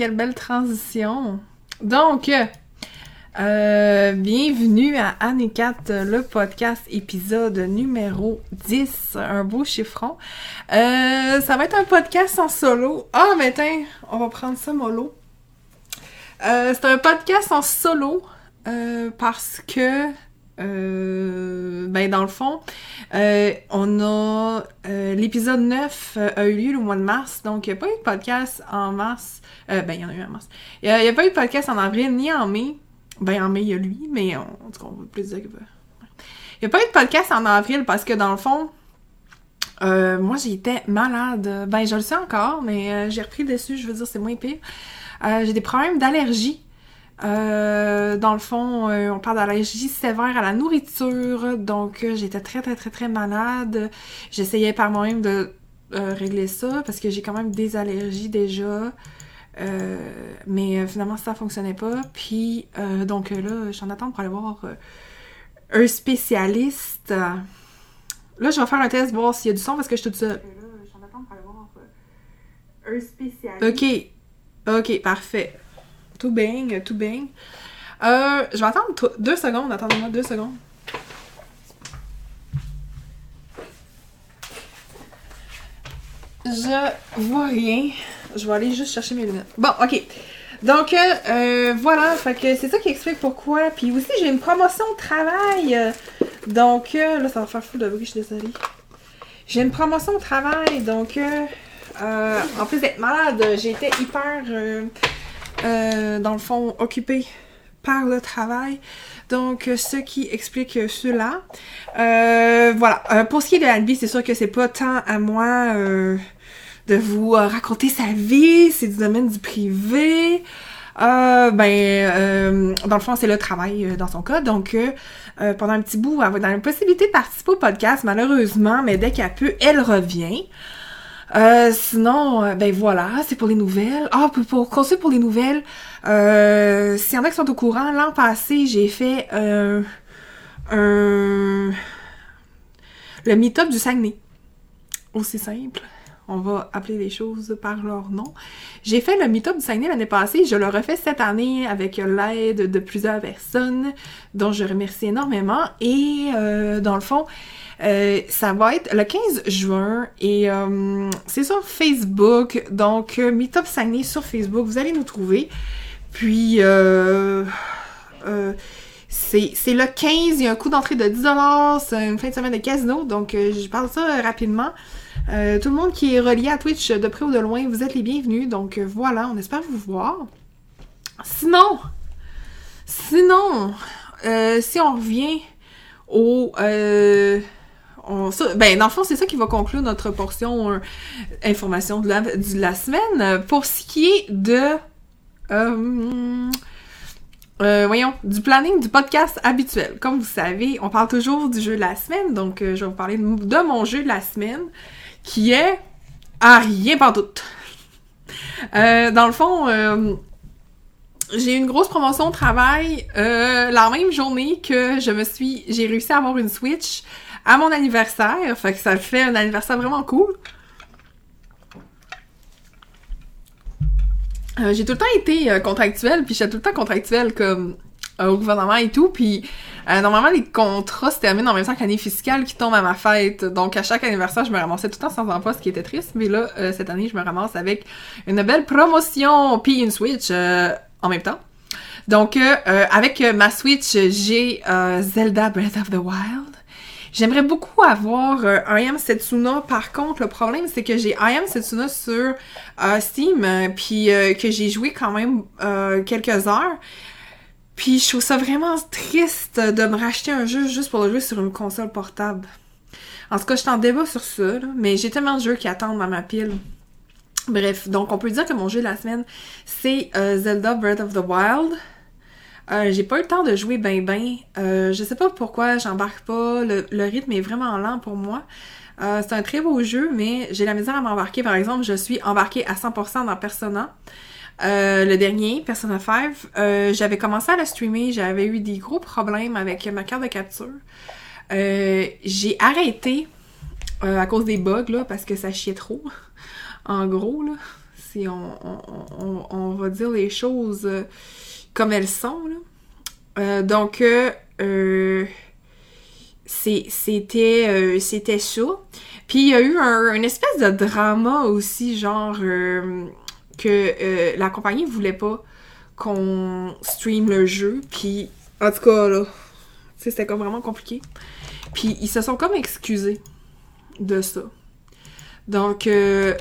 Quelle belle transition! Donc, euh, bienvenue à Anne 4, le podcast épisode numéro 10, un beau chiffron. Euh, ça va être un podcast en solo. Ah, mais tiens, on va prendre ça mollo. Euh, c'est un podcast en solo parce que euh, ben dans le fond, euh, on a euh, l'épisode 9 euh, a eu lieu le mois de mars, donc il n'y a pas eu de podcast en mars. Ben il y en a eu en mars. Il n'y a, pas eu de podcast en avril ni en mai. Ben en mai il y a lui, mais on, en tout cas, on va plus dire que. Il n'y a pas eu de podcast en avril parce que dans le fond, moi j'étais malade. Ben je le sais encore, mais j'ai repris dessus, je veux dire c'est moins pire. J'ai des problèmes d'allergie. Euh, dans le fond, euh, on parle d'allergie sévère à la nourriture, donc euh, j'étais très très très très malade. J'essayais par moi-même de régler ça parce que j'ai quand même des allergies déjà. Mais finalement ça fonctionnait pas. Puis donc là, je suis en attente pour aller voir un spécialiste. Là, je vais faire un test, voir s'il y a du son parce que je suis toute seule. Un spécialiste. Ok. Ok, parfait. Tout bang, tout bang. Euh, je vais attendre deux secondes. Attendez-moi deux secondes. Je vois rien. Je vais aller juste chercher mes lunettes. Bon, ok. Donc, euh, euh, voilà. Fait que c'est ça qui explique pourquoi. Puis aussi, j'ai une promotion de travail. Donc, euh, là, ça va faire fou de bruit, je suis désolée. J'ai une promotion de travail. Donc, euh, euh, en plus d'être malade, été hyper, euh, dans le fond, occupée par le travail. Donc, euh, ce qui explique euh, cela. Euh, voilà. Euh, pour ce qui est de Albi, c'est sûr que c'est pas tant à moi euh, de vous euh, raconter sa vie. C'est du domaine du privé. Euh, ben, euh, dans le fond, c'est le travail euh, dans son cas. Donc, euh, euh, pendant un petit bout, elle va dans la possibilité de participer au podcast, malheureusement, mais dès qu'elle peut, elle revient. Euh, sinon, euh, ben voilà, c'est pour les nouvelles. Ah, pour, pour pour les nouvelles, euh, s'il y en a qui sont au courant, l'an passé, j'ai fait euh, un... le meet-up du Saguenay. Aussi simple. On va appeler les choses par leur nom. J'ai fait le meet-up du Saguenay l'année passée. Je le refais cette année avec l'aide de plusieurs personnes dont je remercie énormément. Et euh, dans le fond, euh, ça va être le 15 juin et euh, c'est sur Facebook. Donc, Meetup Saguenay sur Facebook, vous allez nous trouver. Puis, euh, c'est le 15, il y a un coût d'entrée de 10$, c'est une fin de semaine de casino, donc je parle ça rapidement. Euh, tout le monde qui est relié à Twitch de près ou de loin, vous êtes les bienvenus, donc euh, voilà, on espère vous voir. Sinon, sinon, euh, si on revient au... ben, dans le fond, c'est ça qui va conclure notre portion information de la, semaine. Pour ce qui est de... voyons, du planning du podcast habituel. Comme vous savez, on parle toujours du jeu de la semaine, donc je vais vous parler de mon jeu de la semaine, qui est à rien par doute. Euh, dans le fond, euh, j'ai eu une grosse promotion au travail euh, la même journée que je me suis, j'ai réussi à avoir une Switch à mon anniversaire, fait que ça fait un anniversaire vraiment cool. Euh, j'ai tout le temps été euh, contractuelle, puis j'étais tout le temps contractuelle comme au gouvernement et tout, puis euh, normalement les contrats se terminent en même temps que l'année fiscale qui tombe à ma fête, donc à chaque anniversaire je me ramassais tout le temps sans emploi, ce qui était triste, mais là euh, cette année je me ramasse avec une belle promotion puis une Switch euh, en même temps. Donc euh, euh, avec ma Switch j'ai euh, Zelda Breath of the Wild. J'aimerais beaucoup avoir I Am Setsuna. Par contre, le problème, c'est que j'ai I Am Setsuna sur Steam, puis euh, que j'ai joué quand même quelques heures. Puis je trouve ça vraiment triste de me racheter un jeu juste pour le jouer sur une console portable. En tout cas, je suis en débat sur ça, là, mais j'ai tellement de jeux qui attendent dans ma pile. Bref, donc on peut dire que mon jeu de la semaine, c'est euh, Zelda Breath of the Wild. Euh, j'ai pas eu le temps de jouer ben ben. Euh, je sais pas pourquoi j'embarque pas. Le, le rythme est vraiment lent pour moi. C'est un très beau jeu, mais j'ai la misère à m'embarquer. Par exemple, je suis embarquée à 100% dans Persona. Euh, le dernier, Persona 5, euh, j'avais commencé à le streamer, j'avais eu des gros problèmes avec ma carte de capture. Euh, j'ai arrêté euh, à cause des bugs, là, parce que ça chiait trop. en gros, là. si on, on, on, va dire les choses euh, comme elles sont. Là. Donc, c'était c'était ça. Puis il y a eu un, une espèce de drama aussi, genre que la compagnie voulait pas qu'on stream le jeu. Puis, en tout cas, là, c'était comme vraiment compliqué. Puis ils se sont comme excusés de ça. Donc, euh,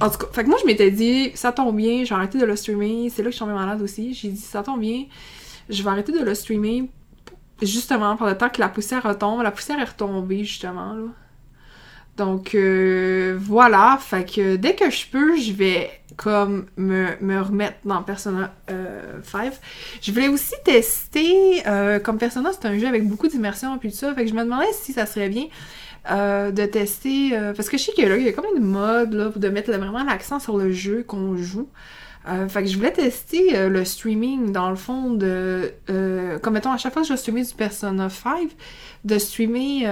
en tout cas, fait que moi je m'étais dit, ça tombe bien, je vais arrêter de le streamer. C'est là que je suis tombée malade aussi. J'ai dit, ça tombe bien, je vais arrêter de le streamer justement pendant le temps que la poussière retombe. La poussière est retombée justement, là. Donc euh, voilà, fait que dès que je peux, je vais comme me, me remettre dans Persona 5. Euh, je voulais aussi tester, euh, comme Persona c'est un jeu avec beaucoup d'immersion et tout ça, fait que je me demandais si ça serait bien de tester, parce que je sais que là, il y a comme une mode là, de mettre vraiment l'accent sur le jeu qu'on joue. fait que je voulais tester le streaming dans le fond de, comme mettons à chaque fois que je vais streamer du Persona 5, de streamer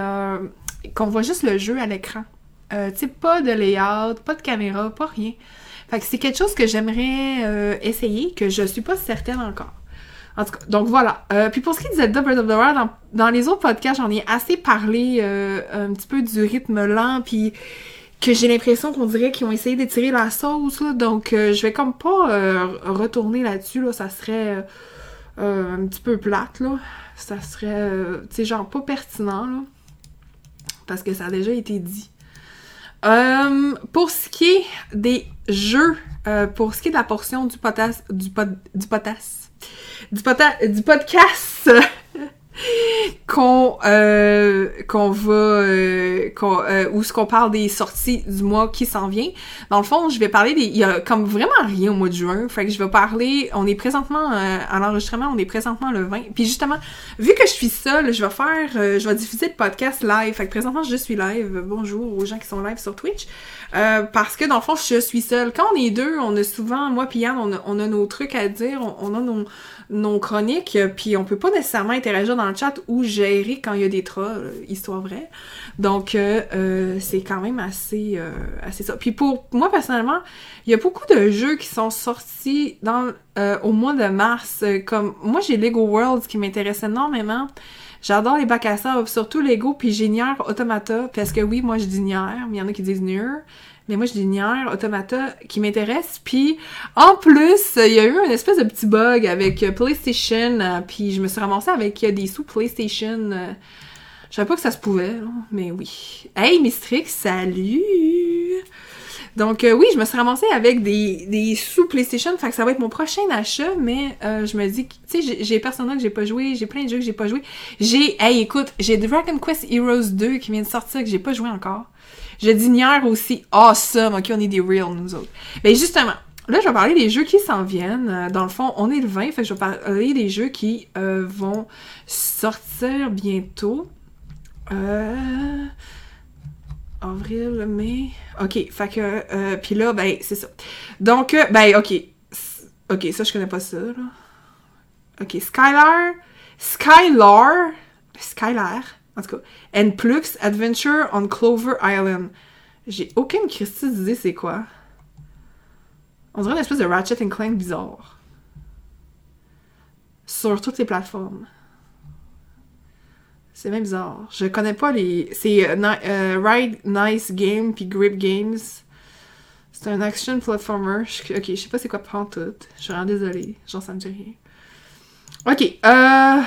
qu'on voit juste le jeu à l'écran. Euh, tu sais, pas de layout, pas de caméra, pas rien. Fait que c'est quelque chose que j'aimerais euh, essayer, que je suis pas certaine encore. En tout cas, donc voilà. Euh, puis pour ce qui est de Zelda Breath of the dans, les autres podcasts, j'en ai assez parlé un petit peu du rythme lent, puis que j'ai l'impression qu'on dirait qu'ils ont essayé d'étirer la sauce, là, donc je vais comme pas retourner là-dessus, là, ça serait un petit peu plate, là. Ça serait, tu genre pas pertinent, là parce que ça a déjà été dit. Euh, pour ce qui est des jeux, euh, pour ce qui est de la portion du potasse, du, du potasse, du, potasse, du podcast qu'on euh, qu'on va euh, qu'on, euh, où ce qu'on parle des sorties du mois qui s'en vient. Dans le fond, je vais parler des il y a comme vraiment rien au mois de juin, fait que je vais parler on est présentement euh, à l'enregistrement, on est présentement le 20. Puis justement, vu que je suis seule, je vais faire je vais diffuser le podcast live. Fait que présentement, je suis live. Bonjour aux gens qui sont live sur Twitch. parce que dans le fond, je suis seule. Quand on est deux, on a souvent moi puis Yann, on a, on a nos trucs à dire, on a nos nos chroniques, puis on peut pas nécessairement interagir dans le chat ou gérer quand il y a des trolls, histoire vraie. Donc euh, euh, c'est quand même assez euh, assez ça. Puis pour moi personnellement, il y a beaucoup de jeux qui sont sortis au mois de mars. Comme moi j'ai Lego Worlds qui m'intéresse énormément. J'adore les bacs à sable, surtout Lego, puis j'ai Automata, parce que oui, moi je dis mais il y en a qui disent Nier. Mais moi, je Nier Automata qui m'intéresse. Puis, en plus, il y a eu un espèce de petit bug avec euh, PlayStation. Euh, puis, je me suis ramassée avec euh, des sous PlayStation. je savais pas que ça se pouvait, mais oui. Hey, Mistrix, salut! Donc oui, je me suis ramassée avec des, des sous PlayStation, fait que ça va être mon prochain achat, mais je me dis, tu sais, j'ai Persona que j'ai pas joué, j'ai plein de jeux que j'ai pas joué. J'ai, hey, écoute, j'ai Dragon Quest Heroes 2 qui vient de sortir que j'ai pas joué encore. Je dis Nier aussi. Awesome! Ok, on est des real, nous autres. Mais justement, là, je vais parler des jeux qui s'en viennent. Euh, dans le fond, on est le 20, fait je vais parler des jeux qui euh, vont sortir bientôt. Euh... Avril, mai... Ok, fait que... Euh, Puis là, ben, c'est ça. Donc, ben, ok. Ok, ça, je connais pas ça. Ok, Skylar... Skylar... Skylar... En tout cas, and Plux Adventure on Clover Island. J'ai aucune Christie d'idée c'est quoi. On dirait une espèce de Ratchet and Clank bizarre. Sur toutes les plateformes. C'est même bizarre. Je connais pas les. C'est euh, euh, Ride Nice Game puis Grip Games. C'est un action platformer. Ok, je sais pas c'est quoi tout. Je suis vraiment désolée. Genre, ça me dit rien. Ok, euh.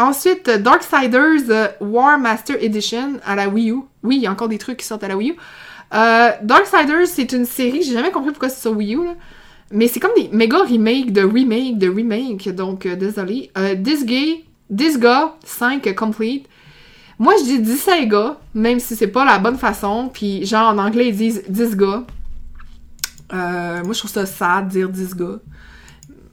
Ensuite, Darksiders euh, War Master Edition à la Wii U. Oui, il y a encore des trucs qui sortent à la Wii U. Euh, Darksiders, c'est une série, j'ai jamais compris pourquoi c'est sur Wii U, là. mais c'est comme des méga remakes de remake de remake, donc euh, désolé. Euh, Disgay, Disga 5 Complete. Moi, je dis Disega, même si c'est pas la bonne façon, puis genre en anglais, ils disent Disga. Euh, moi, je trouve ça sad dire Disga.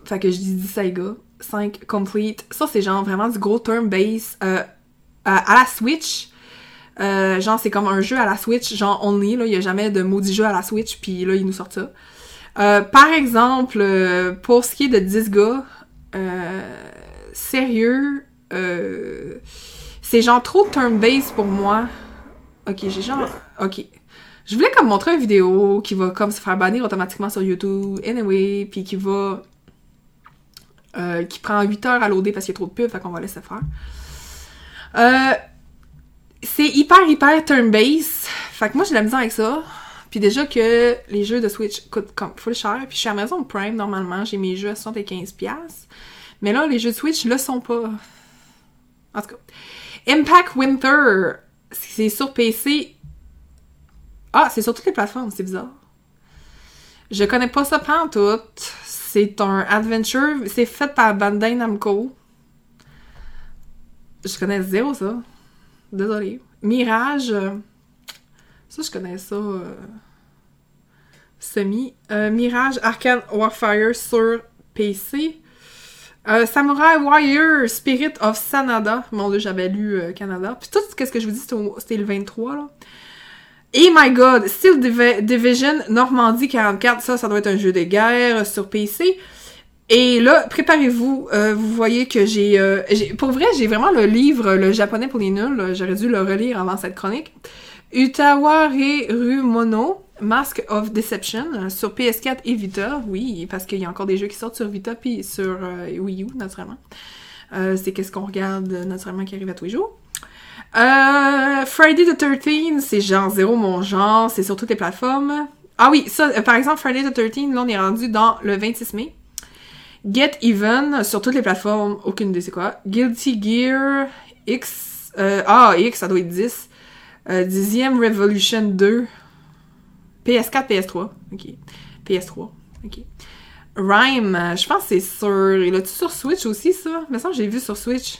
Fait que je dis Disega. 5 Complete. Ça, c'est genre vraiment du gros turn base euh, à, la Switch. Euh, genre, c'est comme un jeu à la Switch, genre only, là. Il n'y a jamais de maudit jeu à la Switch, puis là, il nous sort ça. Euh, par exemple, pour ce qui est de Disga, sérieux, c'est genre trop turn base pour moi. Ok, j'ai genre. Ok. Je voulais comme montrer une vidéo qui va comme se faire bannir automatiquement sur YouTube, anyway, puis qui va... Euh, qui prend 8 heures à loader parce qu'il y a trop de pubs, fait qu'on va laisser faire. Euh, c'est hyper, hyper turn-based. Fait que moi, j'ai la misère avec ça. Puis déjà que les jeux de Switch coûtent comme full cher. Puis je suis à Amazon Prime, normalement, j'ai mes jeux à 75$. Mais là, les jeux de Switch le sont pas. En tout cas. Impact Winter, c'est sur PC. Ah, c'est sur toutes les plateformes, c'est bizarre. Je connais pas ça pas tout. C'est un adventure. C'est fait par Bandai Namco. Je connais zéro ça. Désolé. Mirage. euh, Ça, je connais ça. euh, Semi. Euh, Mirage Arcane Warfare sur PC. Samurai Warrior Spirit of Sanada. Mon dieu, j'avais lu Canada. Puis tout ce que je vous dis, c'était le 23, là. Et my god, Steel Divi- Division Normandie 44, ça, ça doit être un jeu de guerre sur PC. Et là, préparez-vous, euh, vous voyez que j'ai... euh, j'ai- pour vrai, j'ai vraiment le livre, le japonais pour les nuls, j'aurais dû le relire avant cette chronique. Utaware Mono, Mask of Deception, euh, sur PS4 et Vita, oui, parce qu'il y a encore des jeux qui sortent sur Vita puis sur Wii U, naturellement. C'est qu'est-ce qu'on regarde, naturellement, qui arrive à tous les jours. Euh, Friday the 13 c'est genre zéro mon genre, c'est sur toutes les plateformes. Ah oui, ça, euh, par exemple, Friday the 13 là, on est rendu dans le 26 mai. Get Even, sur toutes les plateformes, aucune idée c'est quoi. Guilty Gear X, euh, ah, X, ça doit être 10. Euh, dixième Revolution 2. PS4, PS3. Ok. PS3. Ok. Rhyme, je pense que c'est sur. Il a-tu sur Switch aussi, ça? Mais ça, j'ai vu sur Switch.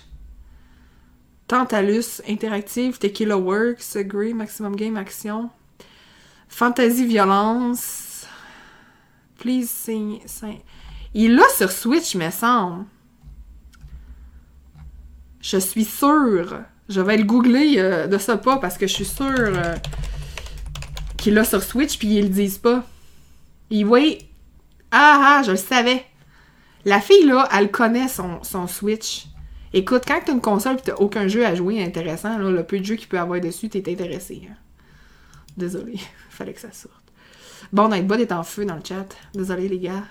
Tantalus, Interactive, Tequila Works, Grey, Maximum Game Action. Fantasy Violence. Please sing. Il l'a sur Switch, me semble. Je suis sûre. Je vais le googler euh, de ça pas parce que je suis sûre euh, qu'il l'a sur Switch puis ils le disent pas. Et oui. Ah ah, je le savais. La fille là, elle connaît son Switch. Écoute, quand t'as une console pis t'as aucun jeu à jouer intéressant, le peu de jeux qu'il peut avoir dessus, t'es intéressé. hein. Désolé, fallait que ça sorte. Bon, Nightbot est en feu dans le chat. Désolé les gars.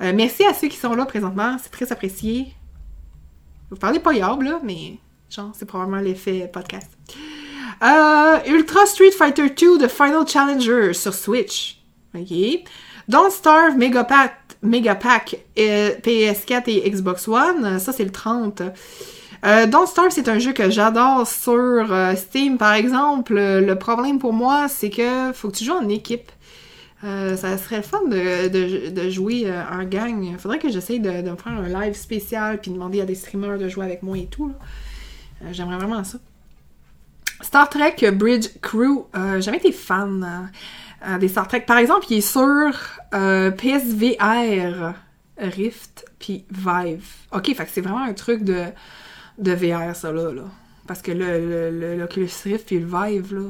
Euh, merci à ceux qui sont là présentement, c'est très apprécié. Vous parlez pas yab, là, mais genre, c'est probablement l'effet podcast. Euh, Ultra Street Fighter 2 The Final Challenger sur Switch. OK. Don't Starve Mega Mega Pack euh, PS4 et Xbox One. Euh, Ça, c'est le 30. Euh, Don't Starve, c'est un jeu que j'adore sur Steam, par exemple. Le problème pour moi, c'est que faut que tu joues en équipe. Ça serait fun de, de- jouer en gang. Faudrait que j'essaye de, de faire un live spécial puis demander à des streamers de jouer avec moi et tout. J'aimerais vraiment ça. Star Trek Bridge Crew, jamais été fan euh, des Star Trek. Par exemple, il est sur euh, PSVR Rift puis Vive. Ok, fait que c'est vraiment un truc de, de VR, ça là. là. Parce que le, le, l'Oculus Rift puis le Vive, là.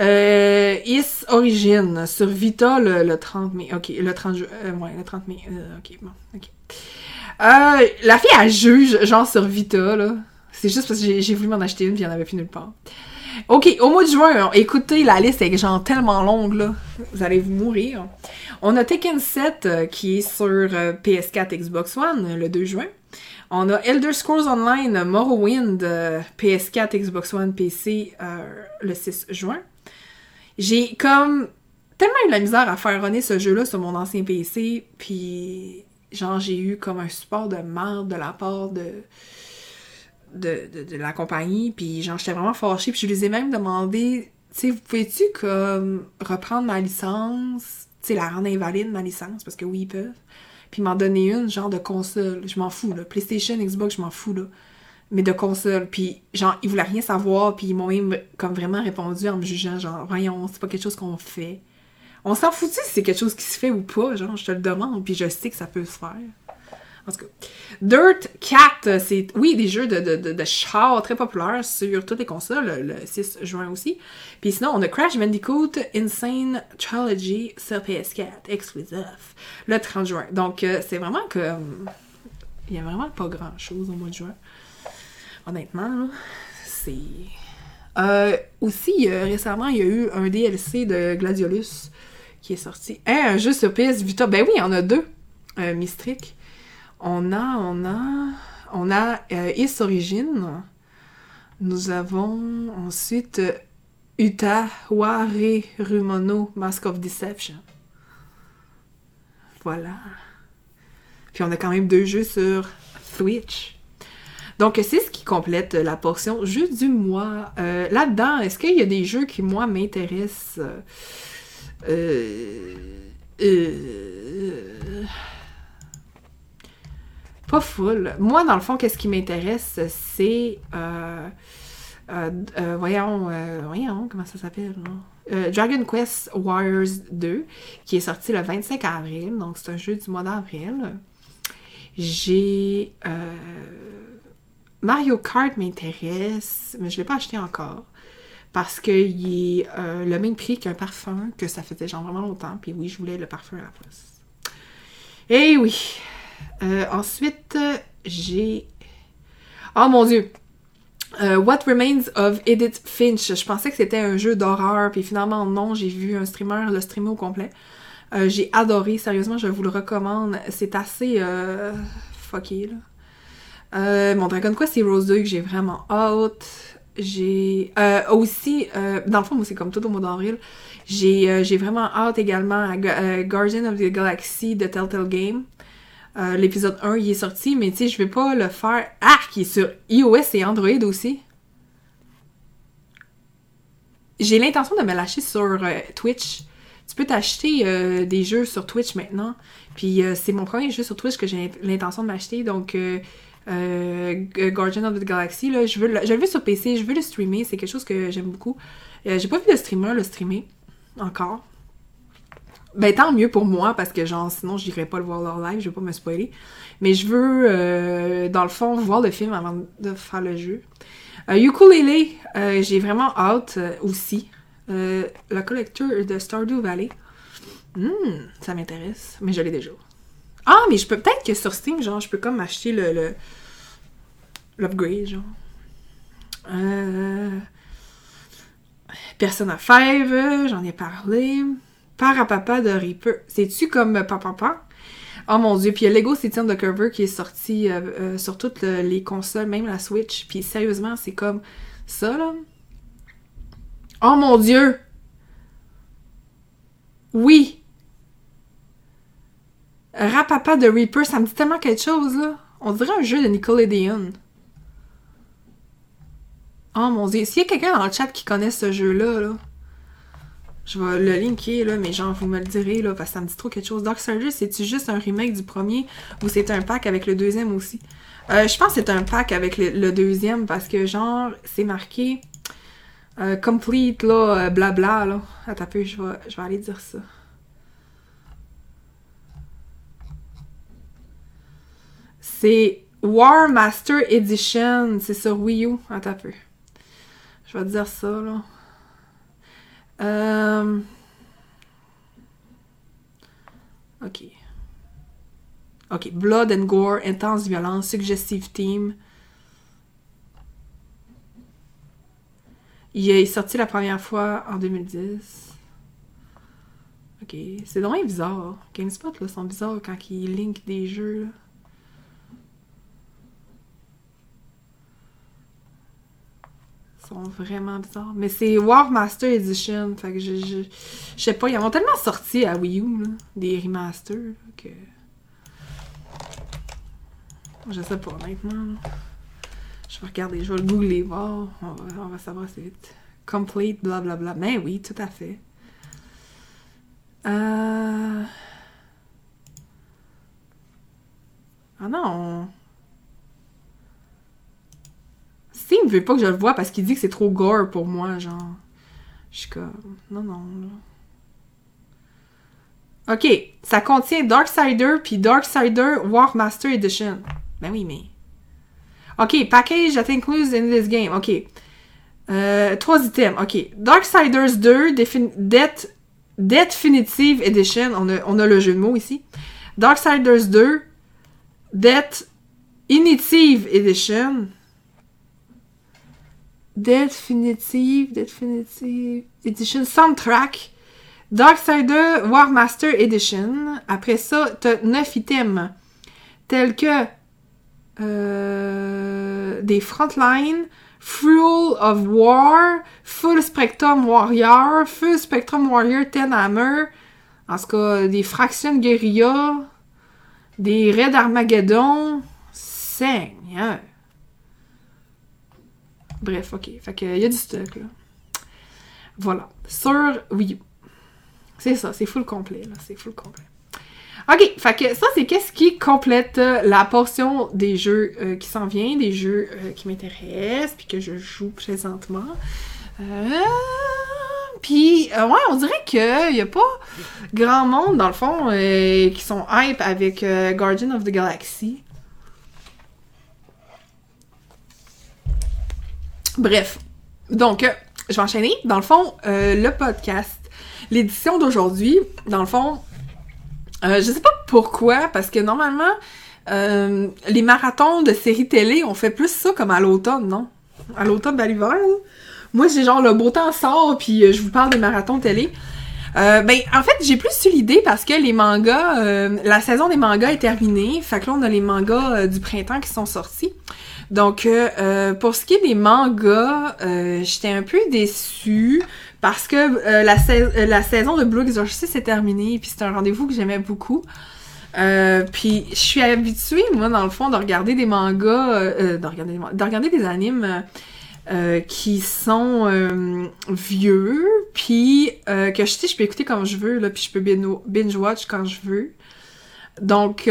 euh, Is Origin sur Vita le, le 30 mai. Ok, le 30 ju- euh, ouais, le 30 mai. Ok, bon, ok. La fille, elle juge, genre sur Vita, là. C'est juste parce que j'ai, j'ai voulu m'en acheter une, puis il n'y en avait plus nulle part. Ok, au mois de juin, écoutez, la liste est genre tellement longue, là. Vous allez vous mourir. On a Tekken 7 euh, qui est sur euh, PS4, Xbox One le 2 juin. On a Elder Scrolls Online Morrowind euh, PS4, Xbox One, PC le 6 juin. J'ai comme tellement eu la misère à faire runner ce jeu-là sur mon ancien PC, puis genre j'ai eu comme un support de merde de la part de de, la compagnie, puis genre j'étais vraiment fâchée, puis je les ai même demandé, tu sais, vous pouvez-tu comme reprendre ma licence, tu sais, la rendre invalide ma licence, parce que oui, ils peuvent, puis m'en donner une, genre de console, je m'en fous, là, PlayStation, Xbox, je m'en fous, là, mais de console, puis genre, ils voulaient rien savoir, puis ils m'ont même comme vraiment répondu en me jugeant, genre, voyons, c'est pas quelque chose qu'on fait. On s'en fout si c'est quelque chose qui se fait ou pas, genre, je te le demande, puis je sais que ça peut se faire. En tout cas. Dirt Cat, c'est, oui, des jeux de, de, de, chars très populaires sur toutes les consoles, le, le 6 juin aussi. Puis sinon, on a Crash Bandicoot Insane Trilogy sur PS4, exclusif, le 30 juin. Donc, euh, c'est vraiment que... euh, Il y a vraiment pas grand-chose au mois de juin. Honnêtement, c'est... Euh, aussi, euh, récemment, il y a eu un DLC de Gladiolus qui est sorti. Hein, un jeu sur PS Vita. Ben oui, il y en a deux. Euh. On a, on a, on a euh, Is Origin. Nous avons ensuite euh, Uta Ware Rumono Mask of Deception. Voilà. Puis on a quand même deux jeux sur Switch. Donc c'est ce qui complète la portion jeux du mois. Euh, Là-dedans, est-ce qu'il y a des jeux qui, moi, m'intéressent? Euh, euh, pas full. Moi, dans le fond, qu'est-ce qui m'intéresse, c'est... euh, euh, euh, voyons, euh, voyons, comment ça s'appelle? Dragon Quest Warriors 2, qui est sorti le 25 avril, donc c'est un jeu du mois d'avril. J'ai... Mario Kart m'intéresse, mais je ne l'ai pas acheté encore. Parce qu'il est le même prix qu'un parfum, que ça faisait genre vraiment longtemps. Puis oui, je voulais le parfum à la place. Eh oui! Euh, ensuite, j'ai... Oh mon Dieu! Euh, What Remains of Edith Finch. Je pensais que c'était un jeu d'horreur, puis finalement non, j'ai vu un streamer le streamer au complet. Euh, j'ai adoré, sérieusement, je vous le recommande. C'est assez euh, fucké, là. Mon Dragon Quest Heroes 2 que j'ai vraiment hâte. J'ai aussi, dans le fond, moi c'est comme tout au mois d'avril, j'ai vraiment hâte également à Gu- Guardian of the Galaxy de Telltale Game. Euh, L'épisode 1, il est sorti, mais tu sais, je vais pas le faire. Ah, qui est sur iOS et Android aussi. J'ai l'intention de me lâcher sur euh, Twitch. Tu peux t'acheter euh, des jeux sur Twitch maintenant. Puis c'est mon premier jeu sur Twitch que j'ai l'intention de m'acheter. Donc, Guardian of the Galaxy, là, je veux le, je le veux sur PC, je veux le streamer. C'est quelque chose que j'aime beaucoup. J'ai pas vu de streamer le streamer encore. Ben tant mieux pour moi parce que genre sinon j'irais pas le voir leur live, je vais pas me spoiler. Mais je veux euh, dans le fond voir le film avant de faire le jeu. Euh, Ukulele, euh, j'ai vraiment hâte euh, aussi. La collector de Stardew Valley. Hmm, ça m'intéresse, mais je l'ai déjà. Ah, mais je peux peut-être que sur Steam, genre, je peux comme acheter le l'upgrade, genre. Euh... Persona 5, euh, j'en ai parlé. Parapapa de Reaper. C'est-tu comme euh, Papa? Oh mon dieu, puis il y a Lego City Undercover qui est sorti euh, euh, sur toutes le- les consoles, même la Switch. Puis sérieusement, c'est comme ça, là. Oh mon dieu! Oui! Rapapa de Reaper, ça me dit tellement quelque chose, là. On dirait un jeu de Nickelodeon. Oh mon dieu, s'il y a quelqu'un dans le chat qui connaît ce jeu-là, là, je vais le linker, là, mais genre, vous me le direz, là, parce que ça me dit trop quelque chose. Darksiders, c'est-tu juste un remake du premier ou c'est un pack avec le deuxième aussi? Euh, je pense que c'est un pack avec le, deuxième parce que, genre, c'est marqué euh, complete, là, euh, blabla, là. Attends je vais, aller dire ça. C'est War Master Edition, c'est sur Wii U. Attends. Je vais dire ça, là. Euh... Ok. Ok. Blood and Gore, intense violence, suggestive team. Il est sorti la première fois en 2010. Ok. C'est vraiment bizarre. GameSpot, là, sont bizarres quand ils linkent des jeux. Sont vraiment bizarres. Mais c'est War Master Edition. Fait que je, je, je sais pas, ils ont tellement sorti à Wii U, là, des remasters, que. Je sais pas, honnêtement. Je vais regarder, je vais le googler, voir. On va, on va savoir assez vite. Complete, blablabla. Mais oui, tout à fait. Euh... Ah non! Steam veut pas que je le voie parce qu'il dit que c'est trop gore pour moi, genre. Je suis comme. Non, non, là. Ok, ça contient Darksider puis Darksider War Master Edition. Ben oui, mais. Ok, package that includes in this game. Ok. Euh, trois items. Ok. Darksiders 2 Defin Death, Definitive Edition. On a, on a le jeu de mots ici. Darksiders 2 Death Initive Edition. Definitive, Definitive Edition Soundtrack. Darksider War Master Edition. Après ça, t'as 9 items tels que euh, des Frontline, Fuel of War, Full Spectrum Warrior, Full Spectrum Warrior Ten Hammer, en tout cas des Fractions Guerilla, des Raids Armageddon, Seigneur. Bref, ok. Fait que y a du stock là. Voilà. Sur Wii U. C'est ça, c'est full complet, là. C'est full complet. OK, fait que ça, c'est qu'est-ce qui complète euh, la portion des jeux euh, qui s'en vient, des jeux euh, qui m'intéressent, puis que je joue présentement. Puis, ouais, on dirait qu'il n'y a pas grand monde, dans le fond, qui sont hype avec Guardian of the Galaxy. Bref, donc, je vais enchaîner. Dans le fond, le podcast L'édition d'aujourd'hui, dans le fond, euh, je sais pas pourquoi, parce que normalement, euh, les marathons de séries télé, on fait plus ça comme à l'automne, non? À l'automne, à l'hiver, Moi, j'ai genre le beau temps sort, puis euh, je vous parle des marathons télé. Euh, ben, en fait, j'ai plus eu l'idée parce que les mangas, euh, la saison des mangas est terminée. Fait que là, on a les mangas du printemps qui sont sortis. Donc, pour ce qui est des mangas, j'étais un peu déçue. Parce que euh, la, euh, saison de Blue Exorcist est terminée, puis c'est un rendez-vous que j'aimais beaucoup. Euh, puis je suis habituée, moi, dans le fond, de regarder des mangas, de, regarder des, de regarder des animes qui sont vieux, puis que je sais, je peux écouter quand je veux, là, puis je peux binge-watch quand je veux. Donc,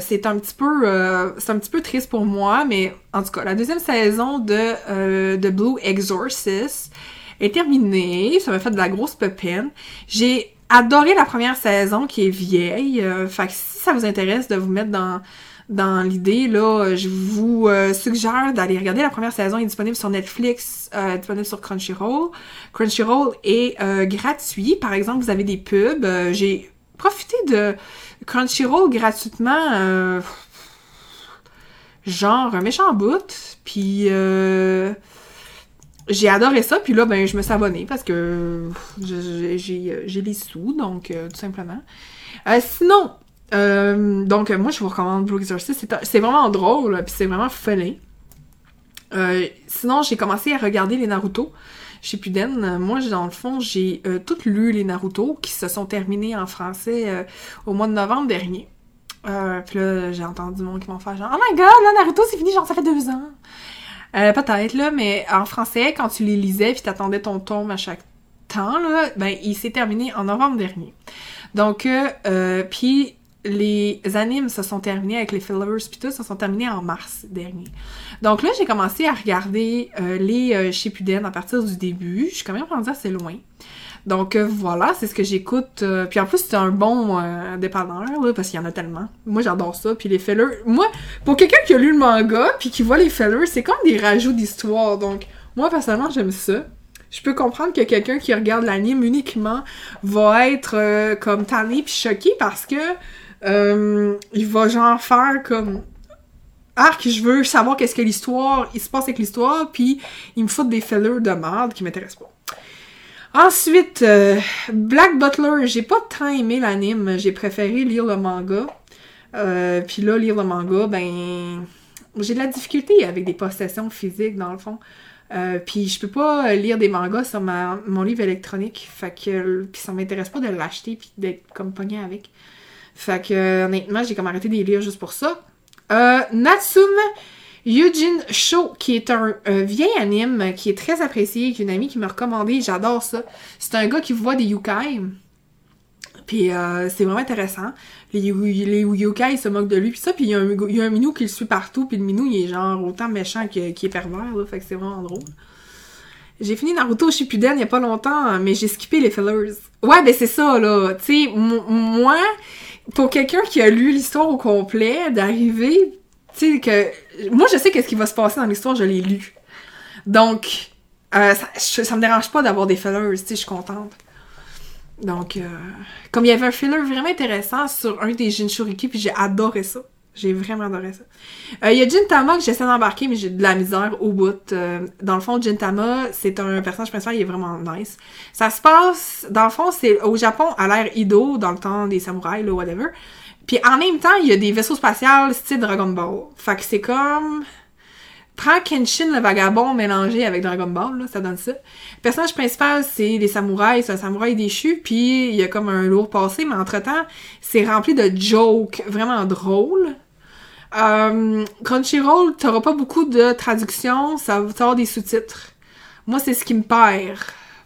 c'est un petit peu, c'est un petit peu triste pour moi, mais en tout cas, la deuxième saison de, de Blue Exorcist est terminée. Ça m'a fait de la grosse pépine. J'ai adoré la première saison qui est vieille. Euh, fait que si ça vous intéresse de vous mettre dans dans l'idée, là, je vous euh, suggère d'aller regarder la première saison. Elle est disponible sur Netflix, euh, disponible sur Crunchyroll. Crunchyroll est gratuit. Par exemple, vous avez des pubs. J'ai profité de Crunchyroll gratuitement, genre un méchant bout. Puis j'ai adoré ça, puis là, ben, je me suis abonnée parce que j'ai les sous, donc euh, tout simplement. Euh, sinon, euh, donc moi, je vous recommande Blue Exorcist. C'est vraiment drôle, puis c'est vraiment funny. sinon, j'ai commencé à regarder les Naruto chez Puden. Moi, dans le fond, j'ai tout lu les Naruto qui se sont terminés en français au mois de novembre dernier. puis là, j'ai entendu du monde qui m'ont fait genre « Oh my god, là, Naruto, c'est fini, genre, ça fait deux ans! » Euh, peut-être, là, mais en français, quand tu les lisais puis t'attendais ton tome à chaque temps, là, ben, il s'est terminé en novembre dernier. Donc, euh, euh, puis les animes se sont terminés avec les fillers puis tout, se sont terminés en mars dernier. Donc là, j'ai commencé à regarder les Shippuden à partir du début. Je suis quand même rendue assez loin. Donc euh, voilà, c'est ce que j'écoute. Euh, puis en plus, c'est un bon euh, dépanneur, là, parce qu'il y en a tellement. Moi, j'adore ça. Puis les fillers... Moi, pour quelqu'un qui a lu le manga, puis qui voit les fillers, c'est comme des rajouts d'histoire. Donc, moi, personnellement, j'aime ça. Je peux comprendre que quelqu'un qui regarde l'anime uniquement va être comme tanné puis choqué parce que il va genre faire comme arc, je veux savoir qu'est-ce que l'histoire, il se passe avec l'histoire, puis il me fout des fillers de merde qui m'intéressent pas. Ensuite, euh, Black Butler, j'ai pas tant aimé l'anime, j'ai préféré lire le manga. Euh, puis là, lire le manga, ben, j'ai de la difficulté avec des possessions physiques, dans le fond. Euh, puis je peux pas lire des mangas sur mon livre électronique, fait que puis ça m'intéresse pas de l'acheter puis d'être comme pogné avec. Fait que honnêtement, j'ai comme arrêté de les lire juste pour ça. Euh, Natsume Eugene Show, qui est un, vieil anime qui est très apprécié, une amie qui m'a recommandé, j'adore ça. C'est un gars qui voit des yukai. Puis euh, c'est vraiment intéressant. Les, les yokai se moquent de lui, puis ça, puis il y a un minou qui le suit partout, puis le minou, il est genre autant méchant qu'il est pervers, là, fait que c'est vraiment drôle. J'ai fini Naruto Shippuden il y a pas longtemps, mais j'ai skippé les fillers. Ouais, ben c'est ça, là. Tu sais, moi, pour quelqu'un qui a lu l'histoire au complet, d'arriver tu sais, que. Moi, je sais qu'est-ce qui va se passer dans l'histoire, je l'ai lu. Donc, euh, ça, me dérange pas d'avoir des fillers, tu sais, je suis contente. Donc, euh, comme il y avait un filler vraiment intéressant sur un des Jinchuriki, puis j'ai adoré ça. J'ai vraiment adoré ça. Euh, Il y a Gintama que j'essaie d'embarquer, mais j'ai de la misère au bout. Euh, dans le fond, Gintama, c'est un personnage principal, il est vraiment nice. Ça se passe, dans le fond, c'est au Japon, à l'ère Ido, dans le temps des samouraïs, là, whatever. Puis en même temps, il y a des vaisseaux spatials style Dragon Ball. Fait que c'est comme... Prends Kenshin le vagabond mélangé avec Dragon Ball, là, ça donne ça. Le personnage principal, c'est les samouraïs, c'est un samouraï déchu, puis il y a comme un lourd passé, mais entre-temps, c'est rempli de jokes vraiment drôles. Euh, Crunchyroll, t'auras pas beaucoup de traduction, ça va avoir des sous-titres. Moi, c'est ce qui me perd.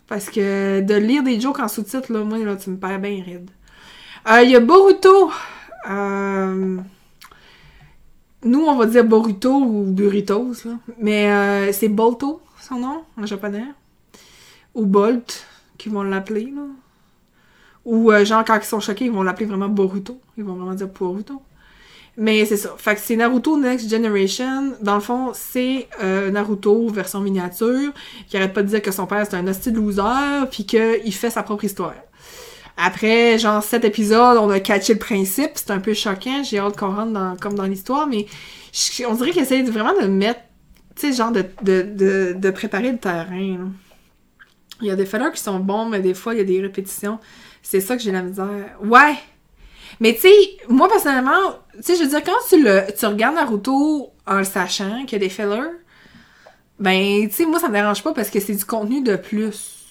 Parce que de lire des jokes en sous-titres, là, moi, là, tu me perds bien raide. Euh, Il y a Boruto. Euh, nous, on va dire Boruto ou Burritos, là. Mais euh, c'est Bolto, son nom, en japonais. Ou Bolt, qui vont l'appeler, là. Ou euh, genre, quand ils sont choqués, ils vont l'appeler vraiment Boruto. Ils vont vraiment dire Boruto. Mais c'est ça. Fait que c'est Naruto Next Generation. Dans le fond, c'est euh, Naruto version miniature, qui arrête pas de dire que son père c'est un hostile loser, puis qu'il fait sa propre histoire. Après, genre, sept épisodes, on a catché le principe. C'est un peu choquant. J'ai hâte qu'on rentre dans, comme dans l'histoire, mais on dirait qu'il essaie vraiment de mettre, tu sais, genre de, de, de, de préparer le terrain. là. Il y a des fillers qui sont bons, mais des fois, il y a des répétitions. C'est ça que j'ai la misère. Ouais! Mais tu sais, moi personnellement, tu sais, je veux dire, quand tu, le, tu regardes Naruto en le sachant qu'il y a des fillers, ben, tu sais, moi, ça me dérange pas parce que c'est du contenu de plus.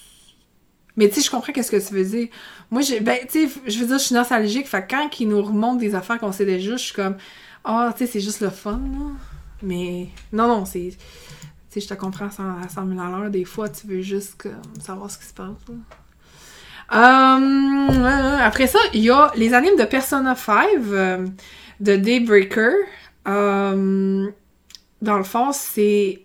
Mais tu sais, je comprends qu'est-ce que tu veux dire. Moi, j'ai, ben, tu sais, je veux dire, je suis nostalgique, fait quand ils nous remontent des affaires qu'on sait déjà, je suis comme, ah, tu sais, c'est juste le fun, là. Mais, non, non, c'est, tu sais, je te comprends à 100 à 100 000 à l'heure, des fois, tu veux juste comme, savoir ce qui se passe, là. Euh, après ça, il y a les animes de Persona 5 euh, de Daybreaker. Euh, dans le fond, c'est.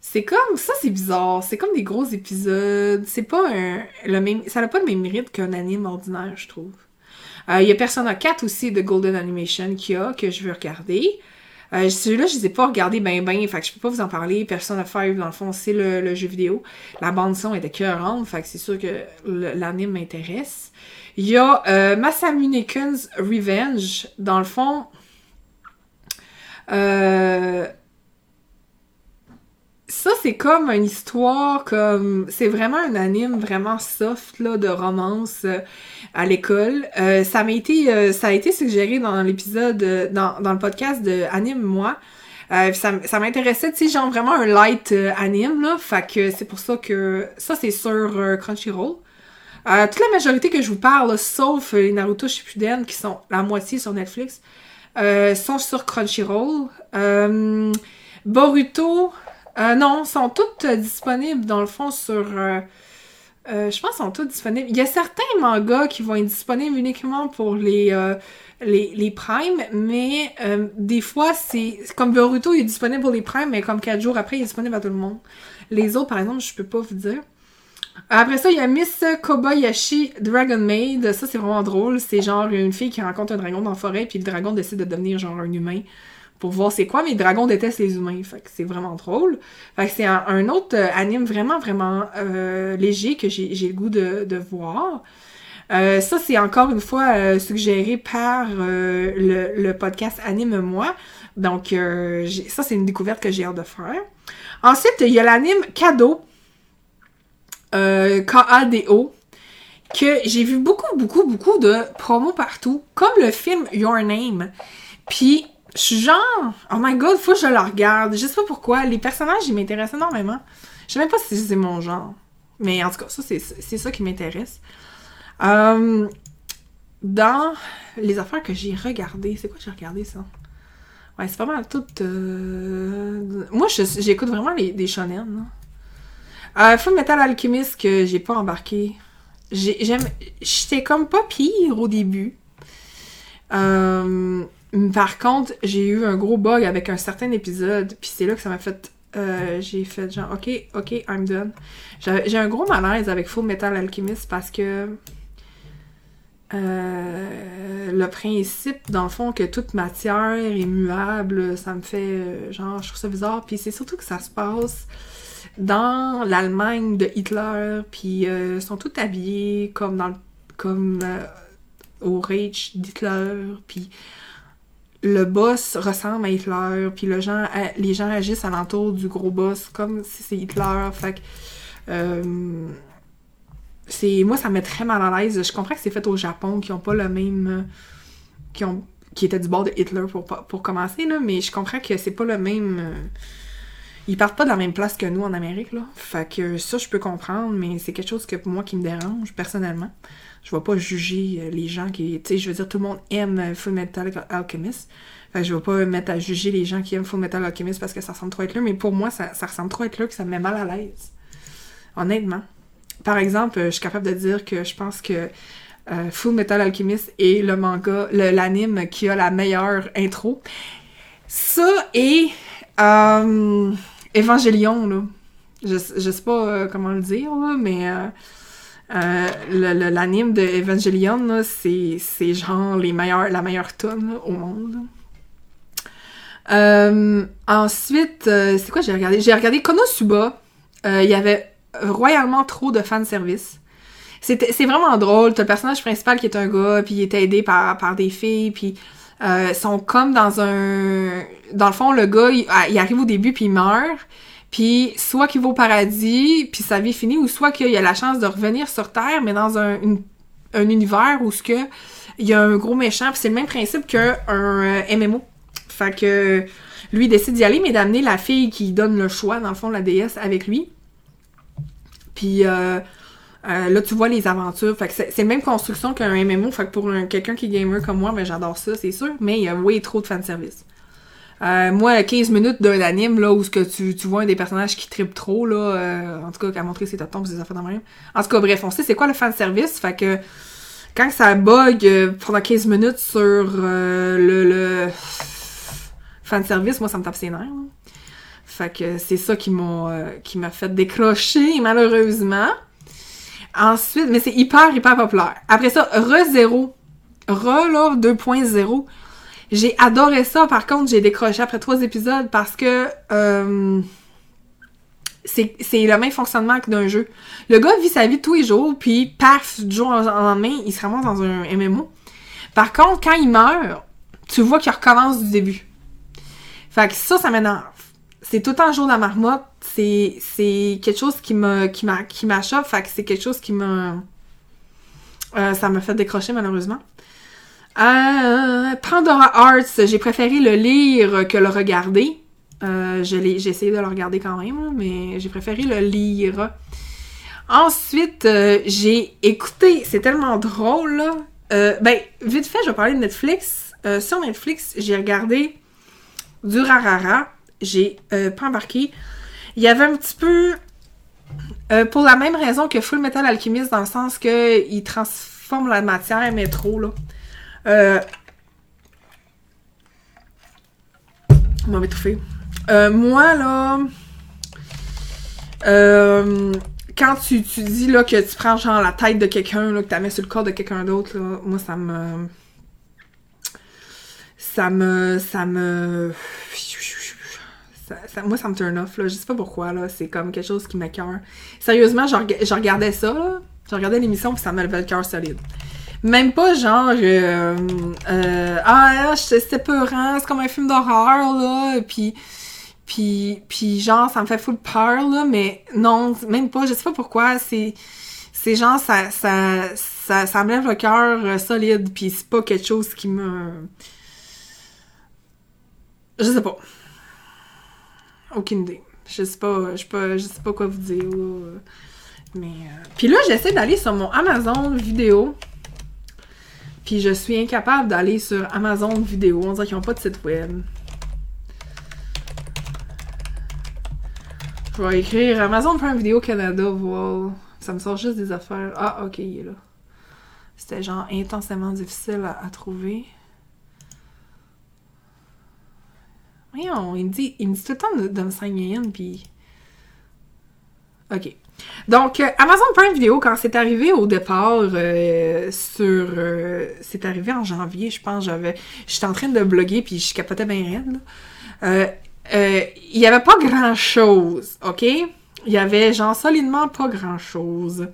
C'est comme. Ça, c'est bizarre. C'est comme des gros épisodes. C'est pas un. Le même, ça n'a pas le même mérite qu'un anime ordinaire, je trouve. Euh, Il y a Persona 4 aussi de Golden Animation qu'il y a, que je veux regarder. Euh, Celui-là, je les ai pas regardés ben ben, fait que je peux pas vous en parler. Persona 5, dans le fond, c'est le, le jeu vidéo. La bande-son était cœurante, fait c'est sûr que l'anime m'intéresse. Il y a euh, Revenge. Dans le fond, euh, ça, c'est comme une histoire, comme... C'est vraiment un anime vraiment soft, là, de romance euh, à l'école. Euh, ça m'a été... euh, ça a été suggéré dans l'épisode... dans, le podcast de Anime Moi. Ça, ça m'intéressait, tu sais, genre vraiment un light anime, là. Fait que c'est pour ça que... Ça, c'est sur Crunchyroll. Euh, toute la majorité que je vous parle, sauf euh, les Naruto Shippuden, qui sont la moitié sur Netflix, euh, sont sur Crunchyroll. Euh, Boruto, non, sont toutes disponibles dans le fond sur. je pense sont toutes disponibles. Il y a certains mangas qui vont être disponibles uniquement pour les, les, les Prime, mais des fois, c'est. Comme Boruto, il est disponible pour les Prime, mais comme 4 jours après, il est disponible à tout le monde. Les autres, par exemple, je peux pas vous dire. Après ça, il y a Miss Kobayashi Dragon Maid. Ça, c'est vraiment drôle. C'est genre une fille qui rencontre un dragon dans la forêt, puis le dragon décide de devenir genre un humain pour voir c'est quoi, mais le dragon déteste les humains. Fait que c'est vraiment drôle. Fait que c'est un, autre euh, anime vraiment, vraiment euh, léger que j'ai le goût de, de voir. Euh, ça, c'est encore une fois suggéré par le, le podcast Anime Moi. Donc, ça, c'est une découverte que j'ai hâte de faire. Ensuite, il y a l'anime Cadeau. Euh, K-A-D-O. Que j'ai vu beaucoup, beaucoup, beaucoup de promos partout. Comme le film Your Name. Puis, je suis genre, oh my god, faut que je le regarde. Je sais pas pourquoi. Les personnages, ils m'intéressent énormément. Je sais même pas si c'est mon genre. Mais en tout cas, ça, c'est ça qui m'intéresse. Euh, dans les affaires que j'ai regardées, c'est quoi que j'ai regardé ça? Ouais, c'est pas mal tout. euh, Moi, j'écoute vraiment les, des shonen. là. Euh, Full Metal Alchemist que j'ai pas embarqué. J'ai- J'aime. J'étais comme pas pire au début. Euh, par contre, j'ai eu un gros bug avec un certain épisode, puis c'est là que ça m'a fait. euh, j'ai fait genre, ok, ok, I'm done. J'ai j'ai un gros malaise avec Full Metal Alchemist parce que. euh, le principe, dans le fond, que toute matière est muable, ça me fait euh, genre, je trouve ça bizarre. Puis c'est surtout que ça se passe dans l'Allemagne de Hitler, puis euh, sont tous habillés comme dans comme euh, au Reich d'Hitler, puis le boss ressemble à Hitler, puis le gens, les gens agissent alentour du gros boss comme si c'est Hitler. Fait que, euh, moi, ça me met très mal à l'aise. Je comprends que c'est fait au Japon, qui ont pas le même. qui ont qui était du bord de Hitler pour, pour commencer, là, mais je comprends que c'est pas le même. Euh, ils partent pas de la même place que nous en Amérique, là. Fait que ça, je peux comprendre, mais c'est quelque chose que pour moi qui me dérange personnellement. Je vais pas juger euh, les gens qui. Tu sais, je veux dire, tout le monde aime Full Metal Alchemist. Fait que je vais pas mettre à juger les gens qui aiment Full Metal Alchemist parce que ça ressemble trop à Hitler, mais pour moi, ça, ressemble trop à Hitler que ça me met mal à l'aise. Honnêtement. Par exemple, euh, je suis capable de dire que je pense que euh, Full Metal Alchemist est le manga, l'anime qui a la meilleure intro. Ça et euh, Evangelion, là. Je, je sais pas euh, comment le dire, là, mais euh, l'anime de Evangelion, c'est genre les meilleurs, la meilleure tonne au monde. ensuite, c'est quoi j'ai regardé? J'ai regardé Konosuba. Il y avait royalement trop de fanservice c'est vraiment drôle. T'as le personnage principal qui est un gars, puis il est aidé par, par des filles, puis euh, sont comme dans un... Dans le fond, le gars, il, ah, arrive au début, puis il meurt. Puis soit qu'il va au paradis, puis sa vie finit, ou soit qu'il a la chance de revenir sur Terre, mais dans un, un univers où ce que il y a un gros méchant, puis c'est le même principe qu'un euh, MMO. Fait que lui il décide d'y aller, mais d'amener la fille qui donne le choix, dans le fond, la déesse, avec lui. Puis euh, euh, là, tu vois les aventures. Fait que c'est même construction qu'un MMO. Fait que pour quelqu'un qui est gamer comme moi, ben, j'adore ça, c'est sûr. Mais il y a way trop de fanservice. Euh, moi, 15 minutes d'un anime, là, où ce que tu, vois un des personnages qui tripe trop, là, euh, en tout cas, qui a montré ses tontons ses affaires dans même. En tout cas, bref, on sait c'est quoi le fanservice. Fait que, quand ça bug euh, pendant 15 minutes sur euh, le, le fanservice, moi, ça me tape ses nerfs. Fait que c'est ça qui m'a qui m'a fait décrocher, malheureusement. Ensuite, mais c'est hyper, hyper populaire. Après ça, Re 0. Re, là, 2.0. J'ai adoré ça. Par contre, j'ai décroché après trois épisodes parce que euh, c'est le même fonctionnement que d'un jeu. Le gars vit sa vie tous les jours, puis paf, du jour au lendemain, il se ramasse dans un MMO. Par contre, quand il meurt, tu vois qu'il recommence du début. Fait que ça, ça m'énerve c'est tout un jour de la marmotte. C'est, c'est quelque chose qui me, qui m'a, qui. Fait que c'est quelque chose qui me, euh, ça m'a fait décrocher malheureusement. Euh, Pandora Arts, j'ai préféré le lire que le regarder. Euh, j'ai essayé de le regarder quand même, mais j'ai préféré le lire. Ensuite, j'ai écouté, c'est tellement drôle, là. Ben, vite fait, je vais parler de Netflix. sur Netflix, j'ai regardé du Rarara j'ai pas embarqué. Il y avait un petit peu. Euh, pour la même raison que Full Metal Alchemist, dans le sens que il transforme la matière, mais trop, là. Euh. On m'a étouffé. Euh, moi, là. Euh, quand tu, tu dis là, que tu prends genre la tête de quelqu'un, que tu mets sur le corps de quelqu'un d'autre, moi ça me. Ça me. Ça me moi, ça me turn off, là. Je sais pas pourquoi, là. C'est comme quelque chose qui m'écœure. Sérieusement, je, regardais ça, là. Je regardais l'émission, puis ça me levait le cœur solide. Même pas genre, euh, euh, ah, c'était peurant, c'est comme un film d'horreur, là, puis, puis, puis genre, ça me fait full peur, là, mais non, même pas, je sais pas pourquoi, c'est, c'est genre, ça, ça, ça, ça me lève le cœur euh, solide, puis c'est pas quelque chose qui me... Je sais pas. Aucune idée. Je sais pas, je sais pas, je sais pas quoi vous dire. Mais. Euh, puis là, j'essaie d'aller sur mon Amazon vidéo. Puis je suis incapable d'aller sur Amazon vidéo. On dirait qu'ils n'ont pas de site web. Je vais écrire Amazon Prime Vidéo Canada, voir. Ça me sort juste des affaires. Ah, ok, il est là. C'était genre intensément difficile à trouver. Voyons, il me dit, il me dit tout le temps de, de me signer in, puis... OK. Donc, euh, Amazon Prime Video, quand c'est arrivé au départ euh, sur... Euh, c'est arrivé en janvier, je pense, j'avais... J'étais en train de bloguer, puis je capotais bien raide, Il y avait pas grand-chose, OK? Il y avait, genre, solidement pas grand-chose.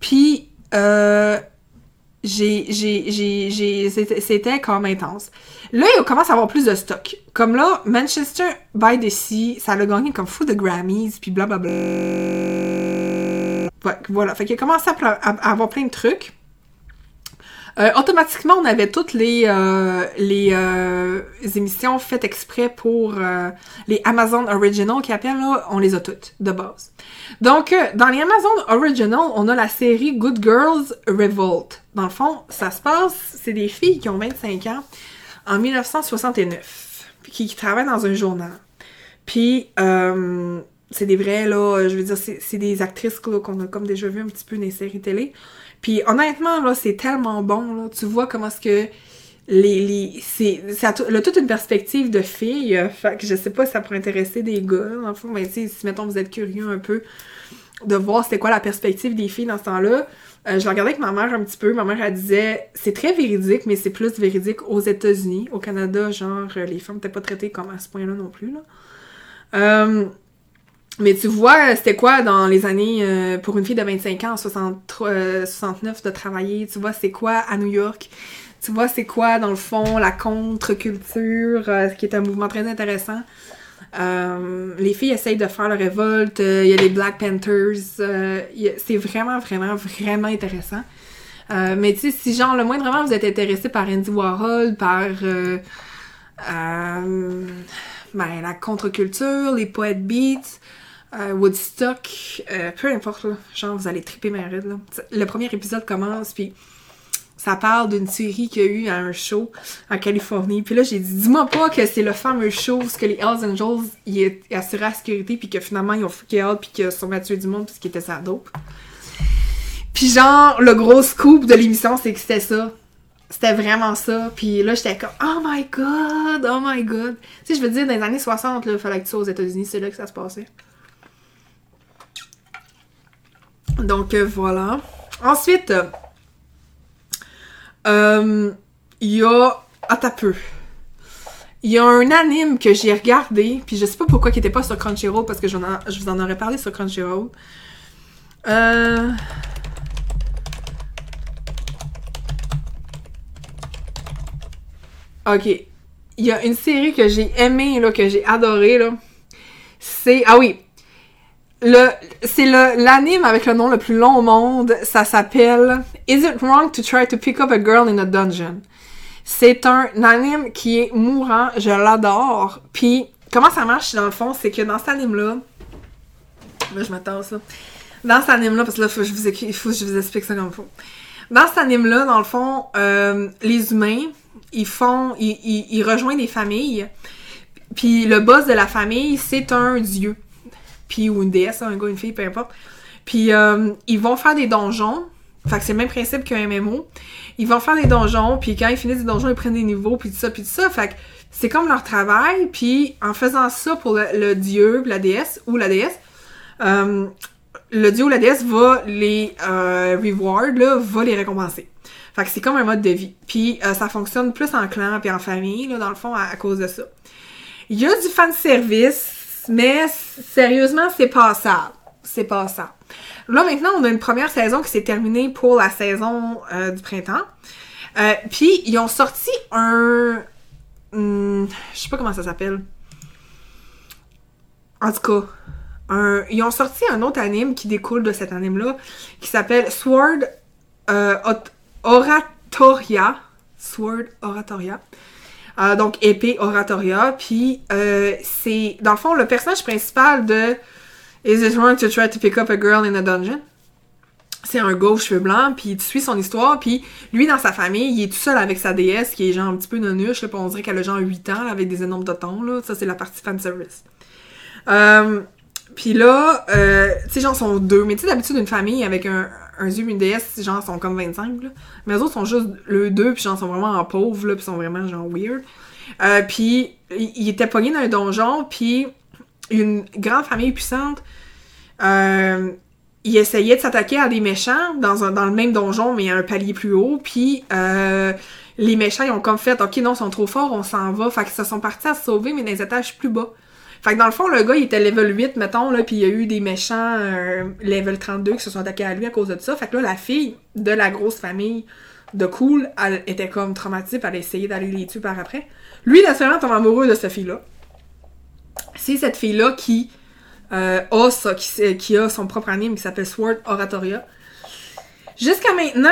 Puis, j'ai, j'ai, j'ai, j'ai, c'était, c'était comme intense. Là, il commence à avoir plus de stock. Comme là, Manchester by the Sea, ça l'a gagné comme fou de Grammys, puis blablabla. Voilà. Fait qu'il a commencé à avoir plein de trucs. Euh, automatiquement, on avait toutes les, euh, les euh, émissions faites exprès pour les Amazon Original qui appellent, là, on les a toutes, de base. Donc, dans les Amazon Original, on a la série Good Girls Revolt. Dans le fond, ça se passe, c'est des filles qui ont 25 ans en 1969, puis qui, travaillent dans un journal. Puis, c'est des vrais, là, je veux dire, c'est des actrices qu'on a comme déjà vu un petit peu dans les séries télé. Puis honnêtement, là, c'est tellement bon, là. Tu vois comment est-ce que les... les c'est, ça a, toute une perspective de filles. euh, fait que je sais pas si ça pourrait intéresser des gars, dans fond. Mais sais, si, mettons, vous êtes curieux un peu de voir c'était quoi la perspective des filles dans ce temps-là, euh, je regardais avec ma mère un petit peu. Ma mère, elle disait, c'est très véridique, mais c'est plus véridique aux États-Unis. Au Canada, genre, euh, les femmes n'étaient pas traitées comme à ce point-là non plus, là. Euh, mais tu vois, c'était quoi dans les années, euh, pour une fille de 25 ans, en 63, euh, 69, de travailler? Tu vois, c'est quoi à New York? Tu vois, c'est quoi, dans le fond, la contre-culture, euh, ce qui est un mouvement très intéressant? Euh, les filles essayent de faire la révolte, euh, il y a les Black Panthers, euh, c'est vraiment, vraiment, vraiment intéressant. Euh, mais tu sais, si genre, le moindrement vous êtes intéressé par Andy Warhol, par euh, euh, ben, la contre-culture, les poètes beats, euh, Woodstock, euh, peu importe, là, genre vous allez triper ma raide, là. Le premier épisode commence, puis ça parle d'une série qu'il y a eu à un show en Californie. Puis là, j'ai dit, dis-moi pas que c'est le fameux show où que les Hells Angels ils est- assuraient la sécurité, puis que finalement, ils ont fucké out, puis qu'ils sont tué du monde, parce qu'ils étaient sa dope. Puis genre, le gros scoop de l'émission, c'est que c'était ça. C'était vraiment ça. Puis là, j'étais comme, oh my god, oh my god. Tu sais, je veux dire, dans les années 60, là, il fallait que tu sois aux États-Unis, c'est là que ça se passait. Donc euh, voilà. Ensuite, euh, il y a. Ah, peu. Il y a un anime que j'ai regardé, puis je sais pas pourquoi il était pas sur Crunchyroll, parce que je vous en aurais parlé sur Crunchyroll. Euh. Ok. Il y a une série que j'ai aimée, là, que j'ai adorée, là. C'est. Ah oui! Le, c'est le, l'anime avec le nom le plus long au monde. Ça s'appelle Is it wrong to try to pick up a girl in a dungeon? C'est un anime qui est mourant. Je l'adore. Puis, comment ça marche dans le fond? C'est que dans cet anime-là. Là, je m'attends ça. Dans cet anime-là, parce que là, faut que je vous, faut que je vous explique ça comme il faut. Dans cet anime-là, dans le fond, euh, les humains, ils font. Ils, ils, ils rejoignent des familles. Puis le boss de la famille, c'est un dieu puis ou une déesse, un gars, une fille, peu importe. Puis euh, ils vont faire des donjons. Fait que c'est le même principe qu'un MMO. Ils vont faire des donjons, puis quand ils finissent des donjons, ils prennent des niveaux, puis tout ça, puis tout ça. Fait que c'est comme leur travail, puis en faisant ça pour le, dieu, la déesse, ou la déesse, euh, le dieu ou la déesse va les euh, reward, là, va les récompenser. Fait que c'est comme un mode de vie. Puis euh, ça fonctionne plus en clan, puis en famille, là, dans le fond, à, à cause de ça. Il y a du fan service, mais sérieusement, c'est passable. C'est passable. Là, maintenant, on a une première saison qui s'est terminée pour la saison euh, du printemps. Euh, Puis, ils ont sorti un... hum, je sais pas comment ça s'appelle. En tout cas, ils ont sorti un autre anime qui découle de cet anime-là, qui s'appelle Sword euh, Oratoria. Sword Oratoria. Euh, donc épée Oratoria. Puis euh, c'est dans le fond le personnage principal de Is it wrong to try to pick up a girl in a dungeon? C'est un aux cheveux blancs, puis tu suis son histoire, puis lui, dans sa famille, il est tout seul avec sa déesse, qui est genre un petit peu nonuche, là, puis on dirait qu'elle a genre 8 ans, avec des énormes totons, là. Ça, c'est la partie fanservice. Euh, puis là, euh, tu sais, genre, sont deux. Mais tu sais, d'habitude, une famille avec un, un et une déesse, genre, sont comme 25, là. Mais eux autres sont juste le deux, puis genre, sont vraiment en pauvre, là, puis sont vraiment, genre, weird. Euh, puis, il était pogné dans un donjon, puis une grande famille puissante, euh, il essayait de s'attaquer à des méchants dans, un, dans le même donjon, mais à un palier plus haut, puis euh, les méchants, ils ont comme fait « Ok, non, ils sont trop forts, on s'en va », fait qu'ils se sont partis à se sauver, mais dans les étages plus bas. Fait que dans le fond, le gars, il était level 8, mettons, là, puis il y a eu des méchants euh, level 32 qui se sont attaqués à lui à cause de ça. Fait que là, la fille de la grosse famille de cool, elle était comme traumatisée, puis elle a essayé d'aller les tuer par après. Lui, naturellement, tombe amoureux de cette fille-là. C'est cette fille-là qui, euh, a ça, qui, a son propre anime qui s'appelle Sword Oratoria. Jusqu'à maintenant,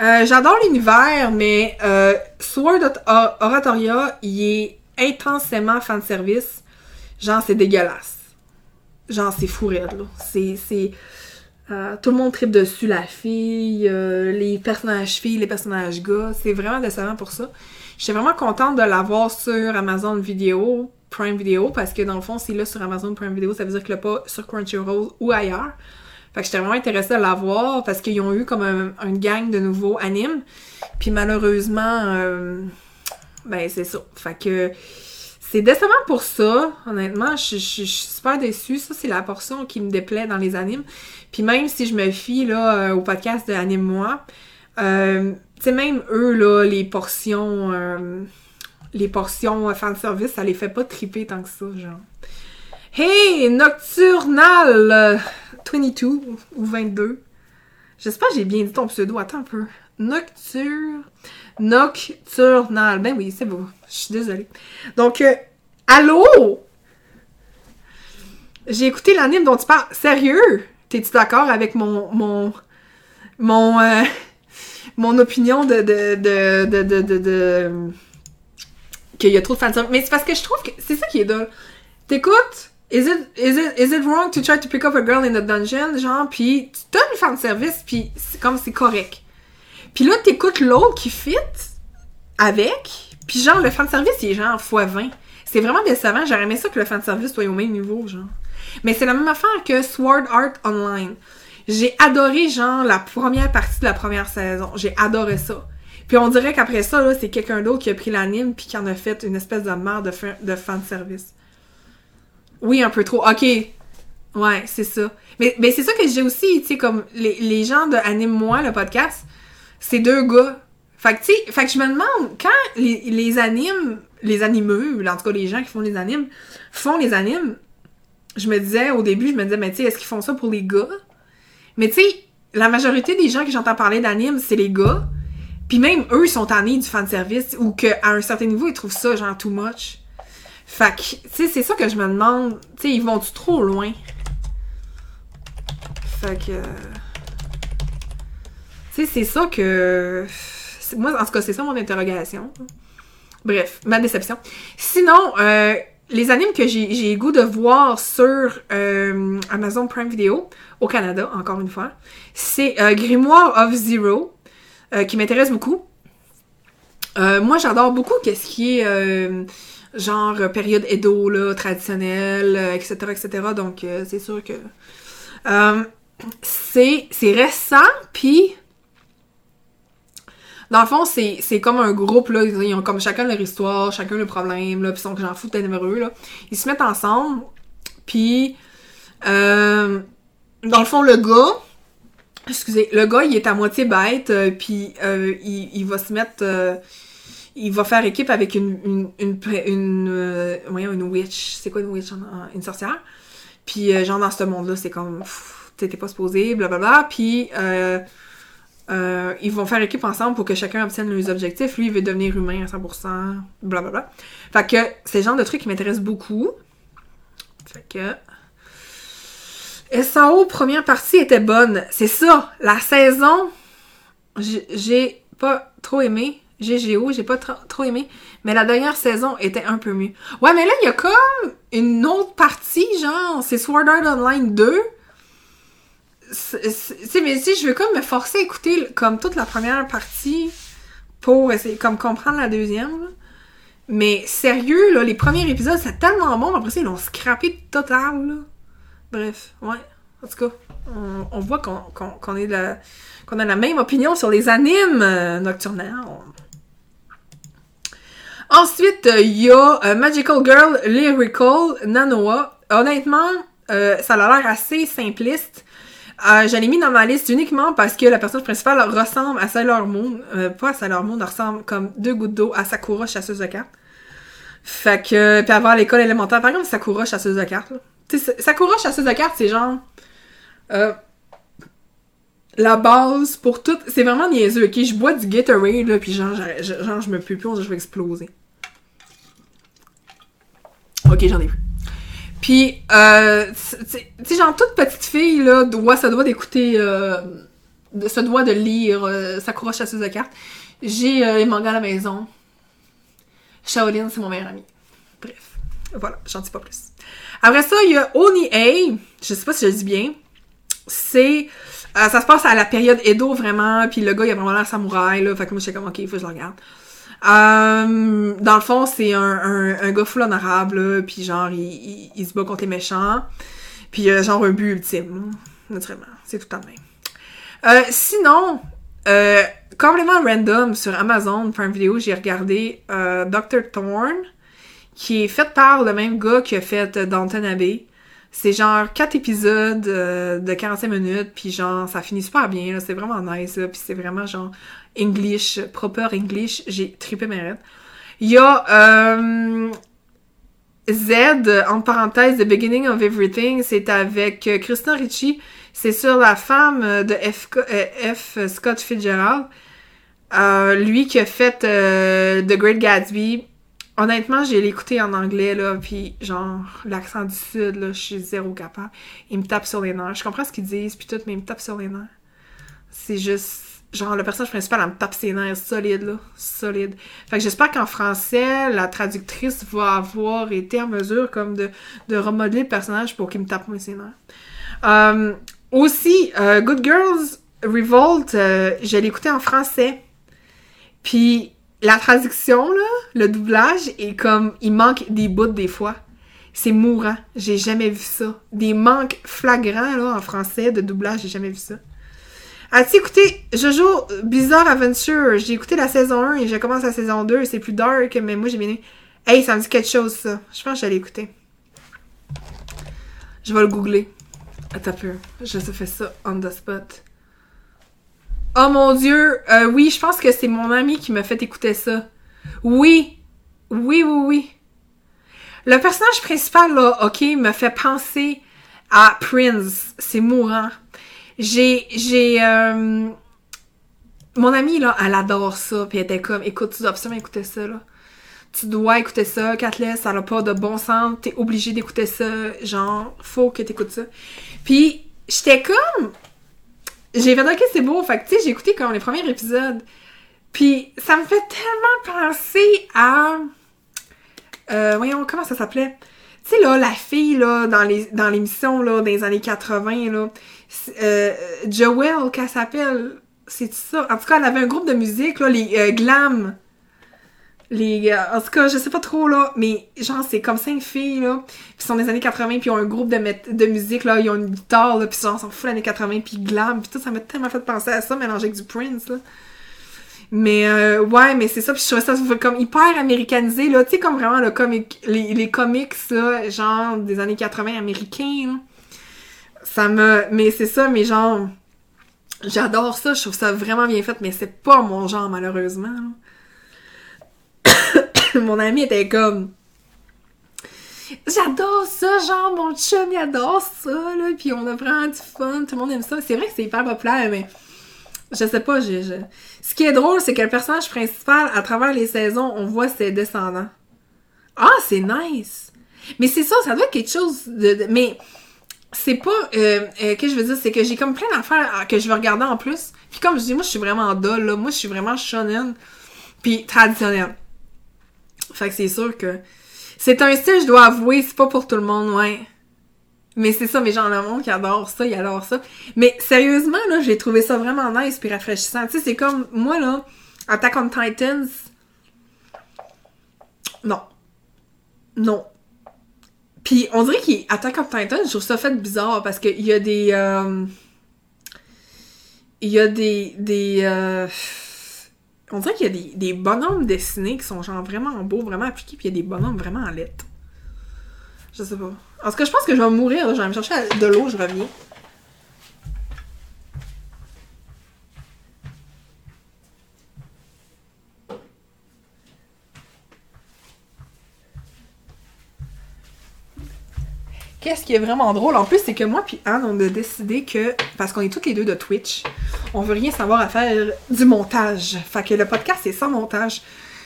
euh, j'adore l'univers, mais euh, Sword Oratoria, il est intensément fanservice. Genre, c'est dégueulasse. Genre, c'est fou là. C'est... c'est euh, tout le monde tripe dessus, la fille, euh, les personnages filles, les personnages gars. C'est vraiment décevant pour ça. J'étais vraiment contente de l'avoir sur Amazon Video, Prime Video, parce que dans le fond, c'est là sur Amazon Prime Video, ça veut dire que le pas sur Crunchyroll ou ailleurs. Fait que j'étais vraiment intéressée à l'avoir parce qu'ils ont eu comme un, gang de nouveaux animes. Puis malheureusement, euh, ben c'est ça. Fait que c'est décevant pour ça, honnêtement. Je, suis super déçue. Ça, c'est la portion qui me déplaît dans les animes. Puis même si je me fie là, euh, au podcast de Anime-moi, euh, tu sais, même eux, là, les portions. Euh, les portions fanservice, ça les fait pas triper tant que ça, genre. Hey! Nocturnal 22 ou 22. J'espère que j'ai bien dit ton pseudo. Attends un peu. Nocture. Nocturnal. Ben oui, c'est beau. Je suis désolée. Donc, euh, allô? J'ai écouté l'anime dont tu parles. Sérieux? T'es-tu d'accord avec mon. mon. mon. Euh, mon opinion de. de. de. de. de. de, de qu'il y a trop de fans. Mais c'est parce que je trouve que c'est ça qui est drôle. T'écoutes? Is it, is, it, is it wrong to try to pick up a girl in a dungeon? Genre, pis tu donnes le fan service, pis c'est comme c'est correct. Puis là, t'écoutes l'autre qui fit avec, puis genre, le fan service, il est genre x20. C'est vraiment décevant. J'aurais aimé ça que le fan service soit au même niveau, genre. Mais c'est la même affaire que Sword Art Online. J'ai adoré, genre, la première partie de la première saison. J'ai adoré ça. Puis on dirait qu'après ça, là, c'est quelqu'un d'autre qui a pris l'anime puis qui en a fait une espèce de merde de, fan, de fanservice. Oui, un peu trop. Ok. Ouais, c'est ça. Mais, mais c'est ça que j'ai aussi, tu sais, comme les, les gens de Anime-moi, le podcast, c'est deux gars. Fait que, tu sais, que je me demande, quand les, animes, les animeux, en tout cas les gens qui font les animes, font les animes, je me disais, au début, je me disais, mais tu sais, est-ce qu'ils font ça pour les gars? Mais tu sais, la majorité des gens que j'entends parler d'animes, c'est les gars. Puis même eux, ils sont tannés du fanservice ou qu'à un certain niveau, ils trouvent ça genre too much. Fait que, tu sais, c'est ça que je me demande. Tu sais, ils vont-tu trop loin? Fait que. Tu sais, c'est ça que. Moi, en tout cas, c'est ça mon interrogation. Bref, ma déception. Sinon, euh, les animes que j'ai goût de voir sur euh, Amazon Prime Video, au Canada, encore une fois, c'est euh, Grimoire of Zero, qui m'intéresse beaucoup. moi, j'adore beaucoup qu'est-ce qui est genre période Edo, traditionnelle, etc., etc. Donc, c'est sûr que... c'est récent, puis dans le fond, c'est, comme un groupe, là. Ils ont comme chacun leur histoire, chacun le problème, là. Puis ils sont j'en fous heureux, là. Ils se mettent ensemble. Puis, euh, dans le fond, le gars, excusez, le gars, il est à moitié bête. Euh, puis, euh, il, il, va se mettre. Euh, il va faire équipe avec une. Une. Une. une, euh, une witch. C'est quoi une witch? Une sorcière? Puis, genre, dans ce monde-là, c'est comme. T'étais pas supposé, blablabla. Puis, euh ils vont faire équipe ensemble pour que chacun obtienne leurs objectifs. Lui, il veut devenir humain à 100%, blablabla. Fait que c'est le genre de truc qui m'intéresse beaucoup. Fait que... SAO, première partie, était bonne. C'est ça, la saison, j'ai pas trop aimé. GGO, j'ai pas trop aimé. Mais la dernière saison était un peu mieux. Ouais, mais là, il y a comme une autre partie, genre, c'est Sword Art Online 2 c'est mais si je veux comme me forcer à écouter comme toute la première partie pour essayer comme comprendre la deuxième. Mais sérieux, là, les premiers épisodes, c'est tellement bon, après ça, ils l'ont scrappé total, là. Bref, ouais. En tout cas, on, voit qu'on est a la même opinion sur les animes euh, nocturnales. Ensuite, il y a euh, Magical Girl Lyrical Nanoa. Honnêtement, euh, ça a l'air assez simpliste. Euh, je l'ai mis dans ma liste uniquement parce que la personnage principale ressemble à Sailor Moon. Euh, pas à Sailor Moon, elle ressemble comme deux gouttes d'eau à Sakura, chasseuse de cartes. Fait que, puis avoir l'école élémentaire, par exemple, Sakura, chasseuse de cartes. Sakura, chasseuse de cartes, c'est genre... Euh, la base pour tout. C'est vraiment niaiseux, ok? Je bois du Gatorade, là, puis genre, genre, je me pue plus, on je vais exploser. Ok, j'en ai plus. Puis, euh, tu sais, genre, toute petite fille, là, doit, ça doit d'écouter, euh, se doit de lire euh, Sakura Chasseuse de cartes. J'ai euh, les mangas à la maison. Shaolin, c'est mon meilleur ami. Bref, voilà, j'en dis pas plus. Après ça, il y a Oni A, je sais pas si je le dis bien. C'est euh, ça se passe à la période Edo, vraiment, puis le gars, il a vraiment l'air samouraï, là, fait que moi, j'étais comme, ok, il faut que je le regarde. Euh, dans le fond, c'est un, un, un, gars full honorable, puis genre, il, il, se bat contre les méchants, puis il a genre un but ultime, naturellement, c'est tout le temps même. Euh, sinon, euh, complètement random, sur Amazon, pour une vidéo, j'ai regardé euh, Dr. Thorne, qui est fait par le même gars qui a fait Downton Abbey. C'est genre quatre épisodes euh, de 45 minutes, puis genre, ça finit super bien, là, c'est vraiment nice, là, puis c'est vraiment genre English, proper English, j'ai trippé mes rêves. Il y a euh, Z, en parenthèse, The Beginning of Everything, c'est avec euh, Christina Ricci, c'est sur la femme de F, euh, F Scott Fitzgerald, euh, lui qui a fait The Great Gatsby, Honnêtement, j'ai l'écouté en anglais, là, puis genre, l'accent du sud, là, je suis zéro capable. Il me tape sur les nerfs. Je comprends ce qu'ils disent, puis tout, mais il me tape sur les nerfs. C'est juste... Genre, le personnage principal, elle me tape ses nerfs solide, là. Solide. Fait que j'espère qu'en français, la traductrice va avoir été en mesure, comme, de, de remodeler le personnage pour qu'il me tape moins ses nerfs. Euh, aussi, euh, Good Girls Revolt, euh, je l'ai en français. Puis la traduction, là, le doublage est comme, il manque des bouts des fois. C'est mourant. J'ai jamais vu ça. Des manques flagrants, là, en français, de doublage, j'ai jamais vu ça. As-tu écouté Jojo Bizarre Adventure? J'ai écouté la saison 1 et j'ai commencé la saison 2. C'est plus dark, mais moi, j'ai bien Hey, ça me dit quelque chose, ça. Je pense que j'allais écouter. Je vais le googler. Attends un peu. Je fais ça on the spot. Oh mon dieu, euh, oui, je pense que c'est mon ami qui m'a fait écouter ça. Oui, oui, oui, oui. Le personnage principal, là, ok, me fait penser à Prince. C'est mourant. J'ai, j'ai, euh... mon amie, là, elle adore ça, puis elle était comme, écoute, tu dois absolument écouter ça, là. Tu dois écouter ça, Kathleen, ça n'a pas de bon sens, t'es obligé d'écouter ça, genre, faut que t'écoutes ça. Puis, j'étais comme, j'ai fait ok c'est beau. Fait que tu sais j'ai écouté comme les premiers épisodes. Puis ça me fait tellement penser à euh, voyons comment ça s'appelait? Tu sais là la fille là dans les dans l'émission là des années 80 là euh, Joelle qu'elle s'appelle. C'est ça. En tout cas elle avait un groupe de musique là les euh, glam les en tout cas je sais pas trop là mais genre c'est comme cinq filles là puis sont des années 80 puis ont un groupe de, de musique là ils ont une guitare là puis genre sont fous années 80 puis glam puis tout ça m'a tellement fait penser à ça mélangé avec du Prince là mais euh, ouais mais c'est ça puis je trouvais ça comme hyper américanisé là tu sais comme vraiment le comic les, les comics là genre des années 80 américains là. ça me mais c'est ça mais genre j'adore ça je trouve ça vraiment bien fait mais c'est pas mon genre malheureusement là. mon ami était comme j'adore ça, genre mon chum il adore ça, là, puis on a vraiment du fun, tout le monde aime ça. C'est vrai que c'est hyper populaire, mais je sais pas, je, je... ce qui est drôle, c'est que le personnage principal, à travers les saisons, on voit ses descendants. Ah, c'est nice! Mais c'est ça, ça doit être quelque chose de... Mais c'est pas... Euh, euh, que je veux dire, c'est que j'ai comme plein d'affaires que je veux regarder en plus. Puis comme je dis, moi, je suis vraiment doll, là. Moi, je suis vraiment shonen, puis traditionnelle. Fait que c'est sûr que c'est un style, je dois avouer, c'est pas pour tout le monde, ouais. Mais c'est ça, mais genre le monde qui adore ça, il adore ça. Mais sérieusement, là, j'ai trouvé ça vraiment nice puis rafraîchissant. Tu sais, c'est comme, moi, là, Attack on Titans... Non. Non. Puis on dirait qu'Attack on Titans, je trouve ça fait bizarre parce qu'il y a des... Euh... Il y a des... des euh on dirait qu'il y a des, des, bonhommes dessinés qui sont genre vraiment beaux, vraiment appliqués, puis il y a des bonhommes vraiment en lettres. Je sais pas. En tout cas, je pense que je vais mourir. Je vais me chercher de l'eau, je reviens. Qu'est-ce qui est vraiment drôle? En plus, c'est que moi puis Anne, on a décidé que, parce qu'on est toutes les deux de Twitch, on veut rien savoir à faire du montage. Fait que le podcast, c'est sans montage.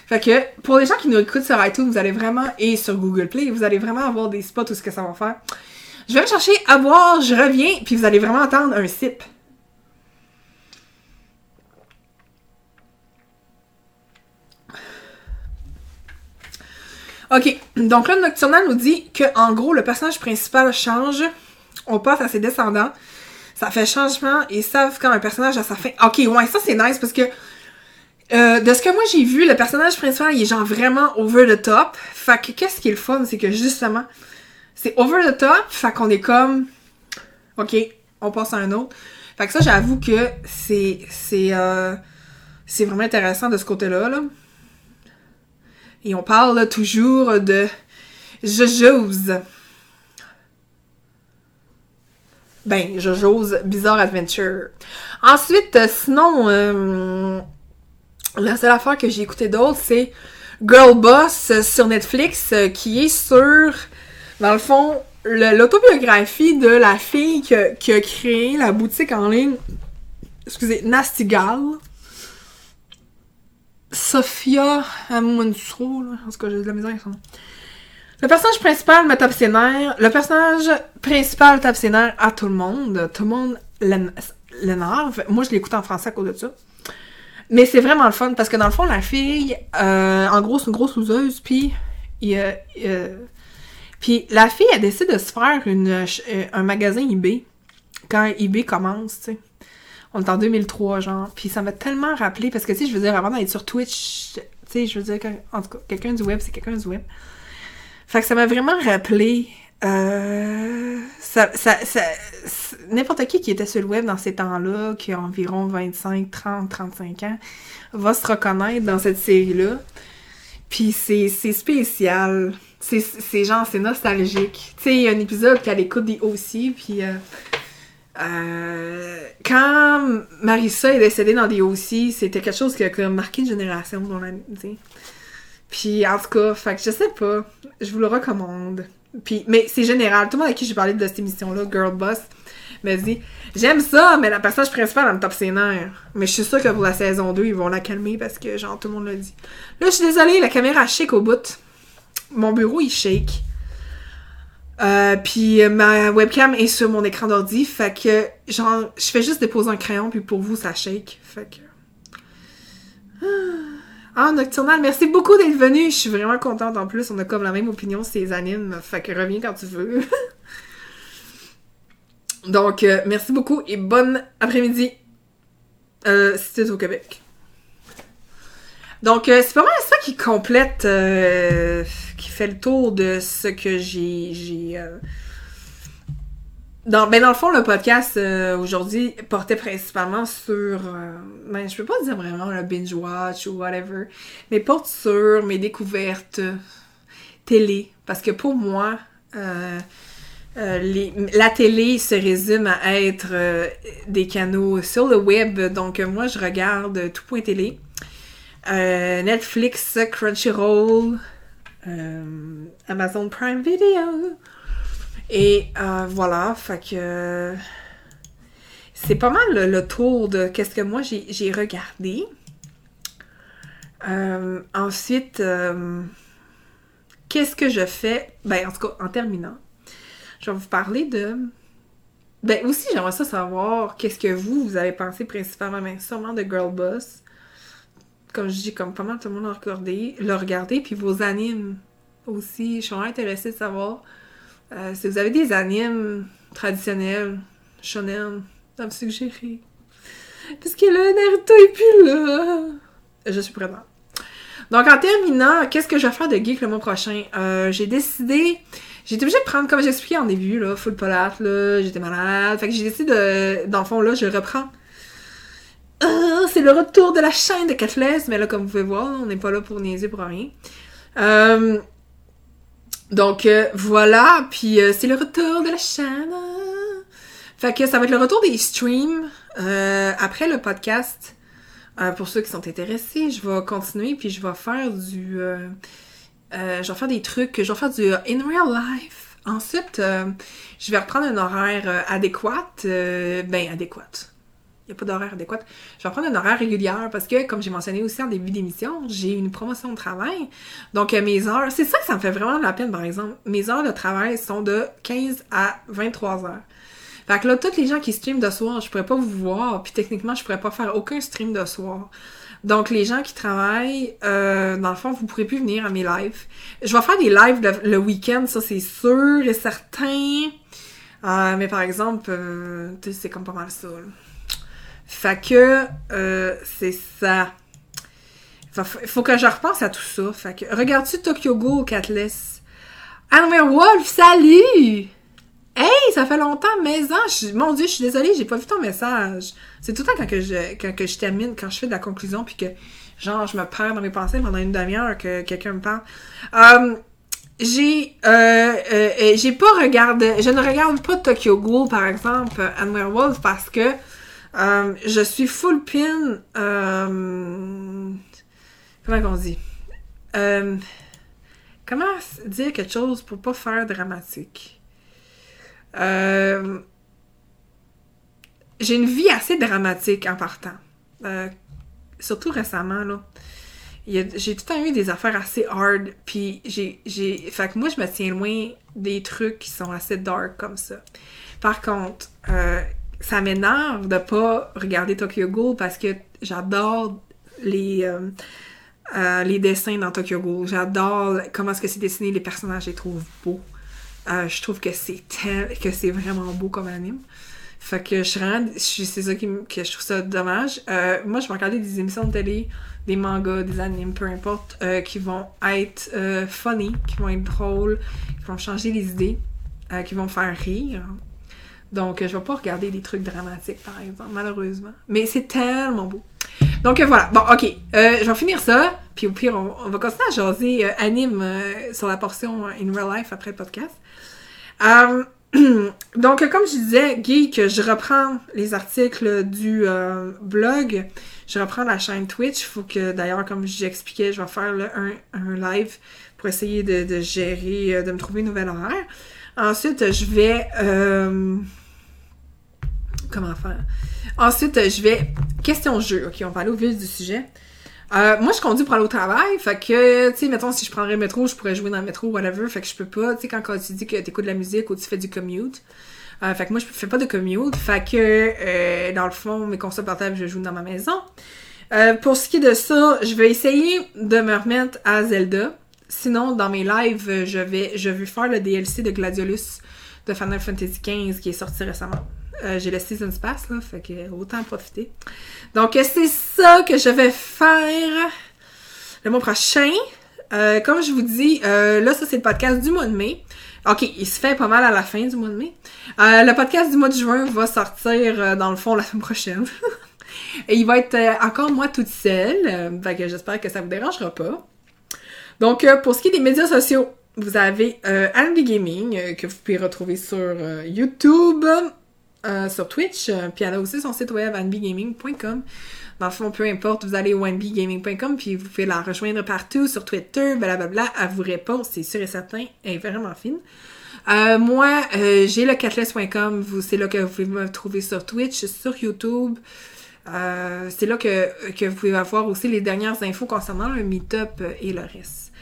Fait que pour les gens qui nous écoutent sur iTunes, vous allez vraiment, et sur Google Play, vous allez vraiment avoir des spots où ce que ça va faire. Je vais chercher à voir, je reviens, puis vous allez vraiment entendre un sip. Ok, donc là, Nocturnal nous dit que en gros, le personnage principal change. On passe à ses descendants. Ça fait changement et savent quand un personnage a sa fin. Ok, ouais, ça c'est nice parce que euh, de ce que moi j'ai vu, le personnage principal il est genre vraiment over the top. Fait que qu'est-ce qui est le fun, c'est que justement, c'est over the top, fait qu'on est comme. Ok, on passe à un autre. Fait que ça, j'avoue que c'est. C'est. Euh, c'est vraiment intéressant de ce côté-là, là. Et on parle toujours de Jojo's. Ben, Jojo's Bizarre Adventure. Ensuite, euh, sinon, euh, la seule affaire que j'ai écouté d'autre, c'est Girl Boss sur Netflix, euh, qui est sur, dans le fond, l'autobiographie de la fille qui a, qui a, créé la boutique en ligne, excusez, Nastigal. Sophia Amundsro, là. En tout cas, j'ai de la misère avec son nom. Le personnage principal me tape ses. Le personnage principal tape ses à tout le monde. Tout le monde l'énerve. Moi, je l'écoute en français à cause de ça. Mais c'est vraiment le fun parce que dans le fond, la fille, euh, en gros, c'est une grosse loseuse, puis euh, euh, puis la fille, elle décide de se faire euh, un magasin eBay quand eBay commence, tu sais. On est en 2003, genre. Puis ça m'a tellement rappelé, parce que, tu sais, je veux dire, avant d'être sur Twitch, tu sais, je veux dire, en tout cas, quelqu'un du web, c'est quelqu'un du web. Fait que ça m'a vraiment rappelé... Euh, ça, ça, ça n'importe qui qui était sur le web dans ces temps-là, qui a environ 25, 30, 35 ans, va se reconnaître dans cette série-là. Puis c'est spécial. C'est genre, c'est nostalgique. Tu sais, il y a un épisode qu'elle écoute des aussi, puis... Euh, euh, quand Marissa est décédée dans des aussi, c'était quelque chose qui a marqué une génération dans la, Puis en tout cas, fait que je sais pas, je vous le recommande. Puis, mais c'est général, tout le monde avec qui j'ai parlé de cette émission-là, Girl Boss, me dit J'aime ça, mais la personnage principale, elle me tape ses nerfs. Mais je suis sûre que pour la saison 2, ils vont la calmer parce que, genre, tout le monde l'a dit. Là, je suis désolée, la caméra shake au bout. Mon bureau, il shake. Euh, puis ma webcam est sur mon écran d'ordi, fait que genre je fais juste déposer un crayon puis pour vous ça shake, fait que ah Nocturnal, merci beaucoup d'être venu, je suis vraiment contente en plus, on a comme la même opinion sur ces animes, fait que reviens quand tu veux. Donc euh, merci beaucoup et bonne après-midi euh, si tu es au Québec. Donc, euh, c'est pas mal ça qui complète, euh, qui fait le tour de ce que j'ai... j'ai euh... Dans, ben dans le fond, le podcast euh, aujourd'hui portait principalement sur... ben, je peux pas dire vraiment le binge-watch ou whatever, mais porte sur mes découvertes télé. Parce que pour moi, la télé se résume à être des canaux sur le web. Donc, moi, je regarde tout point télé. Euh, Netflix, Crunchyroll, euh, Amazon Prime Video. Et euh, voilà, fait que c'est pas mal le, tour de qu'est-ce que moi j'ai regardé. ensuite, qu'est-ce que je fais? Ben, en tout cas, en terminant, je vais vous parler de. Ben, aussi, j'aimerais ça savoir qu'est-ce que vous, vous avez pensé principalement, mais sûrement de Girl Boss comme je dis, comme pas mal tout le monde regardé, l'a regardé, puis vos animes aussi. Je suis vraiment intéressée de savoir euh, si vous avez des animes traditionnels, shonen, à me suggérer. Parce que là, Naruto est plus là. Je suis prête. Donc, en terminant, qu'est-ce que je vais faire de geek le mois prochain? Euh, j'ai décidé... J'ai été obligée de prendre, comme j'expliquais en début, là, full polate, là, j'étais malade. Fait que j'ai décidé de... Dans le fond, là, je reprends ah, c'est le retour de la chaîne de Catless, mais là, comme vous pouvez voir, on n'est pas là pour niaiser pour rien. Euh, donc, euh, voilà, puis euh, c'est le retour de la chaîne. Fait que ça va être le retour des streams. après le podcast, pour ceux qui sont intéressés, je vais continuer, puis je vais faire du... je vais faire des trucs, je vais faire du in real life. Ensuite, je vais reprendre un horaire adéquat. ben, adéquat n'y a pas d'horaire adéquat. Je vais prendre un horaire régulier parce que, comme j'ai mentionné aussi en début d'émission, j'ai une promotion de travail. Donc, euh, mes heures, c'est ça que ça me fait vraiment de la peine, par exemple. Mes heures de travail sont de 15 à 23 heures. Fait que là, tous les gens qui streament de soir, je pourrais pas vous voir, puis techniquement, je pourrais pas faire aucun stream de soir. Donc, les gens qui travaillent, euh, dans le fond, vous pourrez plus venir à mes lives. Je vais faire des lives le, week-end, ça c'est sûr et certain. Euh, mais par exemple, euh, c'est comme pas mal ça. Fait que, euh, c'est ça. Il faut que je repense à tout ça. Fait que, regarde-tu Tokyo Ghoul, Catless? Anne Wolf, salut! Hey, ça fait longtemps, mais hein, mon dieu, je suis désolée, j'ai pas vu ton message. C'est tout le temps quand que je, quand que je termine, quand je fais de la conclusion, puis que, genre, je me perds dans mes pensées pendant une demi-heure que quelqu'un me parle. Euh, j'ai, euh, euh, euh, j'ai pas regardé, je ne regarde pas Tokyo Ghoul, par exemple, and Werewolf, parce que euh, je suis full pin, euh, comment on dit? comment dire quelque chose pour pas faire dramatique? Euh, j'ai une vie assez dramatique en partant. Euh, surtout récemment, là. J'ai tout le temps eu des affaires assez hard, puis. Fait que moi, je me tiens loin des trucs qui sont assez dark comme ça. Par contre, euh, ça m'énerve de pas regarder Tokyo Ghoul parce que j'adore les... les dessins dans Tokyo Ghoul. J'adore comment est-ce que c'est dessiné, les personnages, je les trouve beaux. Euh, je trouve que c'est que c'est vraiment beau comme anime. Fait que je rends, c'est ça qui que je trouve ça dommage. Euh, moi, je vais regarder des émissions de télé, des mangas, des animes, peu importe, euh, qui vont être funny, qui vont être drôles, qui vont changer les idées, qui vont faire rire. Donc, je vais pas regarder des trucs dramatiques, par exemple, malheureusement. Mais c'est tellement beau. Donc voilà. Bon, ok. je vais finir ça. Puis au pire, on, va continuer à jaser anime sur la portion In Real Life après podcast. Euh, donc, comme je disais, que je reprends les articles du euh, blog, je reprends la chaîne Twitch. Faut que, d'ailleurs, comme j'expliquais, je vais faire un, live pour essayer de, gérer, euh, de me trouver une nouvelle horaire. Ensuite, je vais... comment faire? Ensuite, je vais... Question jeu. OK, on va aller au vif du sujet. Euh, moi, je conduis pour aller au travail, fait que, tu sais, mettons, si je prendrais le métro, je pourrais jouer dans le métro, whatever, fait que je peux pas, tu sais, quand, tu dis que t'écoutes de la musique ou tu fais du commute, euh, fait que moi, je fais pas de commute, fait que, euh, dans le fond, mes consoles portables, je joue dans ma maison. pour ce qui est de ça, je vais essayer de me remettre à Zelda. Sinon, dans mes lives, je vais, je vais faire le DLC de Gladiolus de Final Fantasy XV qui est sorti récemment. Euh, j'ai le Season Pass, là, fait que autant profiter. Donc, c'est ça que je vais faire le mois prochain. Euh, comme je vous dis, euh, là, ça, c'est le podcast du mois de mai. OK, il se fait pas mal à la fin du mois de mai. le podcast du mois de juin va sortir, dans le fond, la semaine prochaine. Et il va être encore moi toute seule. fait que j'espère que ça vous dérangera pas. Donc, pour ce qui est des médias sociaux, vous avez euh, Gaming, que vous pouvez retrouver sur YouTube, euh, sur Twitch. Euh, puis elle a aussi son site web, anbigaming.com. Dans le fond, peu importe, vous allez au anbigaming.com, puis vous pouvez la rejoindre partout, sur Twitter, blablabla. Elle vous répond, c'est sûr et certain. Elle est vraiment fine. Euh, moi, j'ai le catless.com. C'est là que vous pouvez me trouver sur Twitch, sur YouTube. c'est là que, que vous pouvez avoir aussi les dernières infos concernant le meet-up et le reste.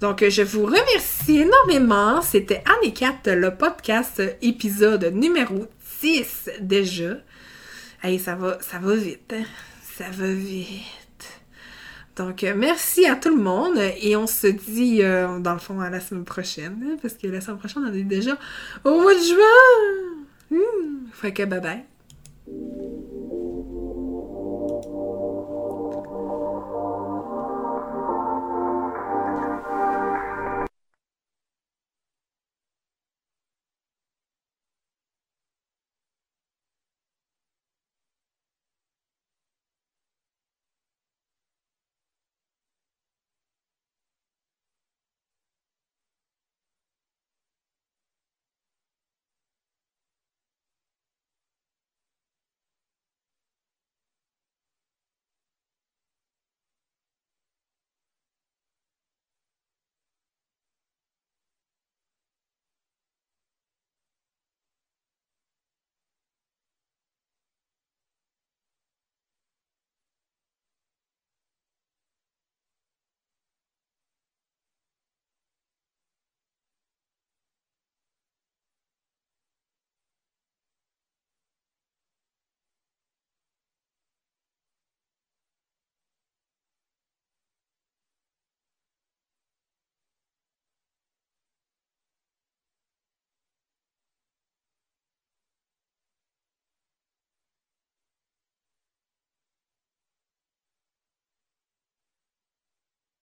Donc, je vous remercie énormément. C'était Anne et Kat, le podcast épisode numéro déjà. Hey, ça va, ça va vite. Hein? Ça va vite. Donc, euh, merci à tout le monde et on se dit, euh, dans le fond, à la semaine prochaine, hein, parce que la semaine prochaine, on est déjà au mois de juin. Mmh. Fait que bye bye.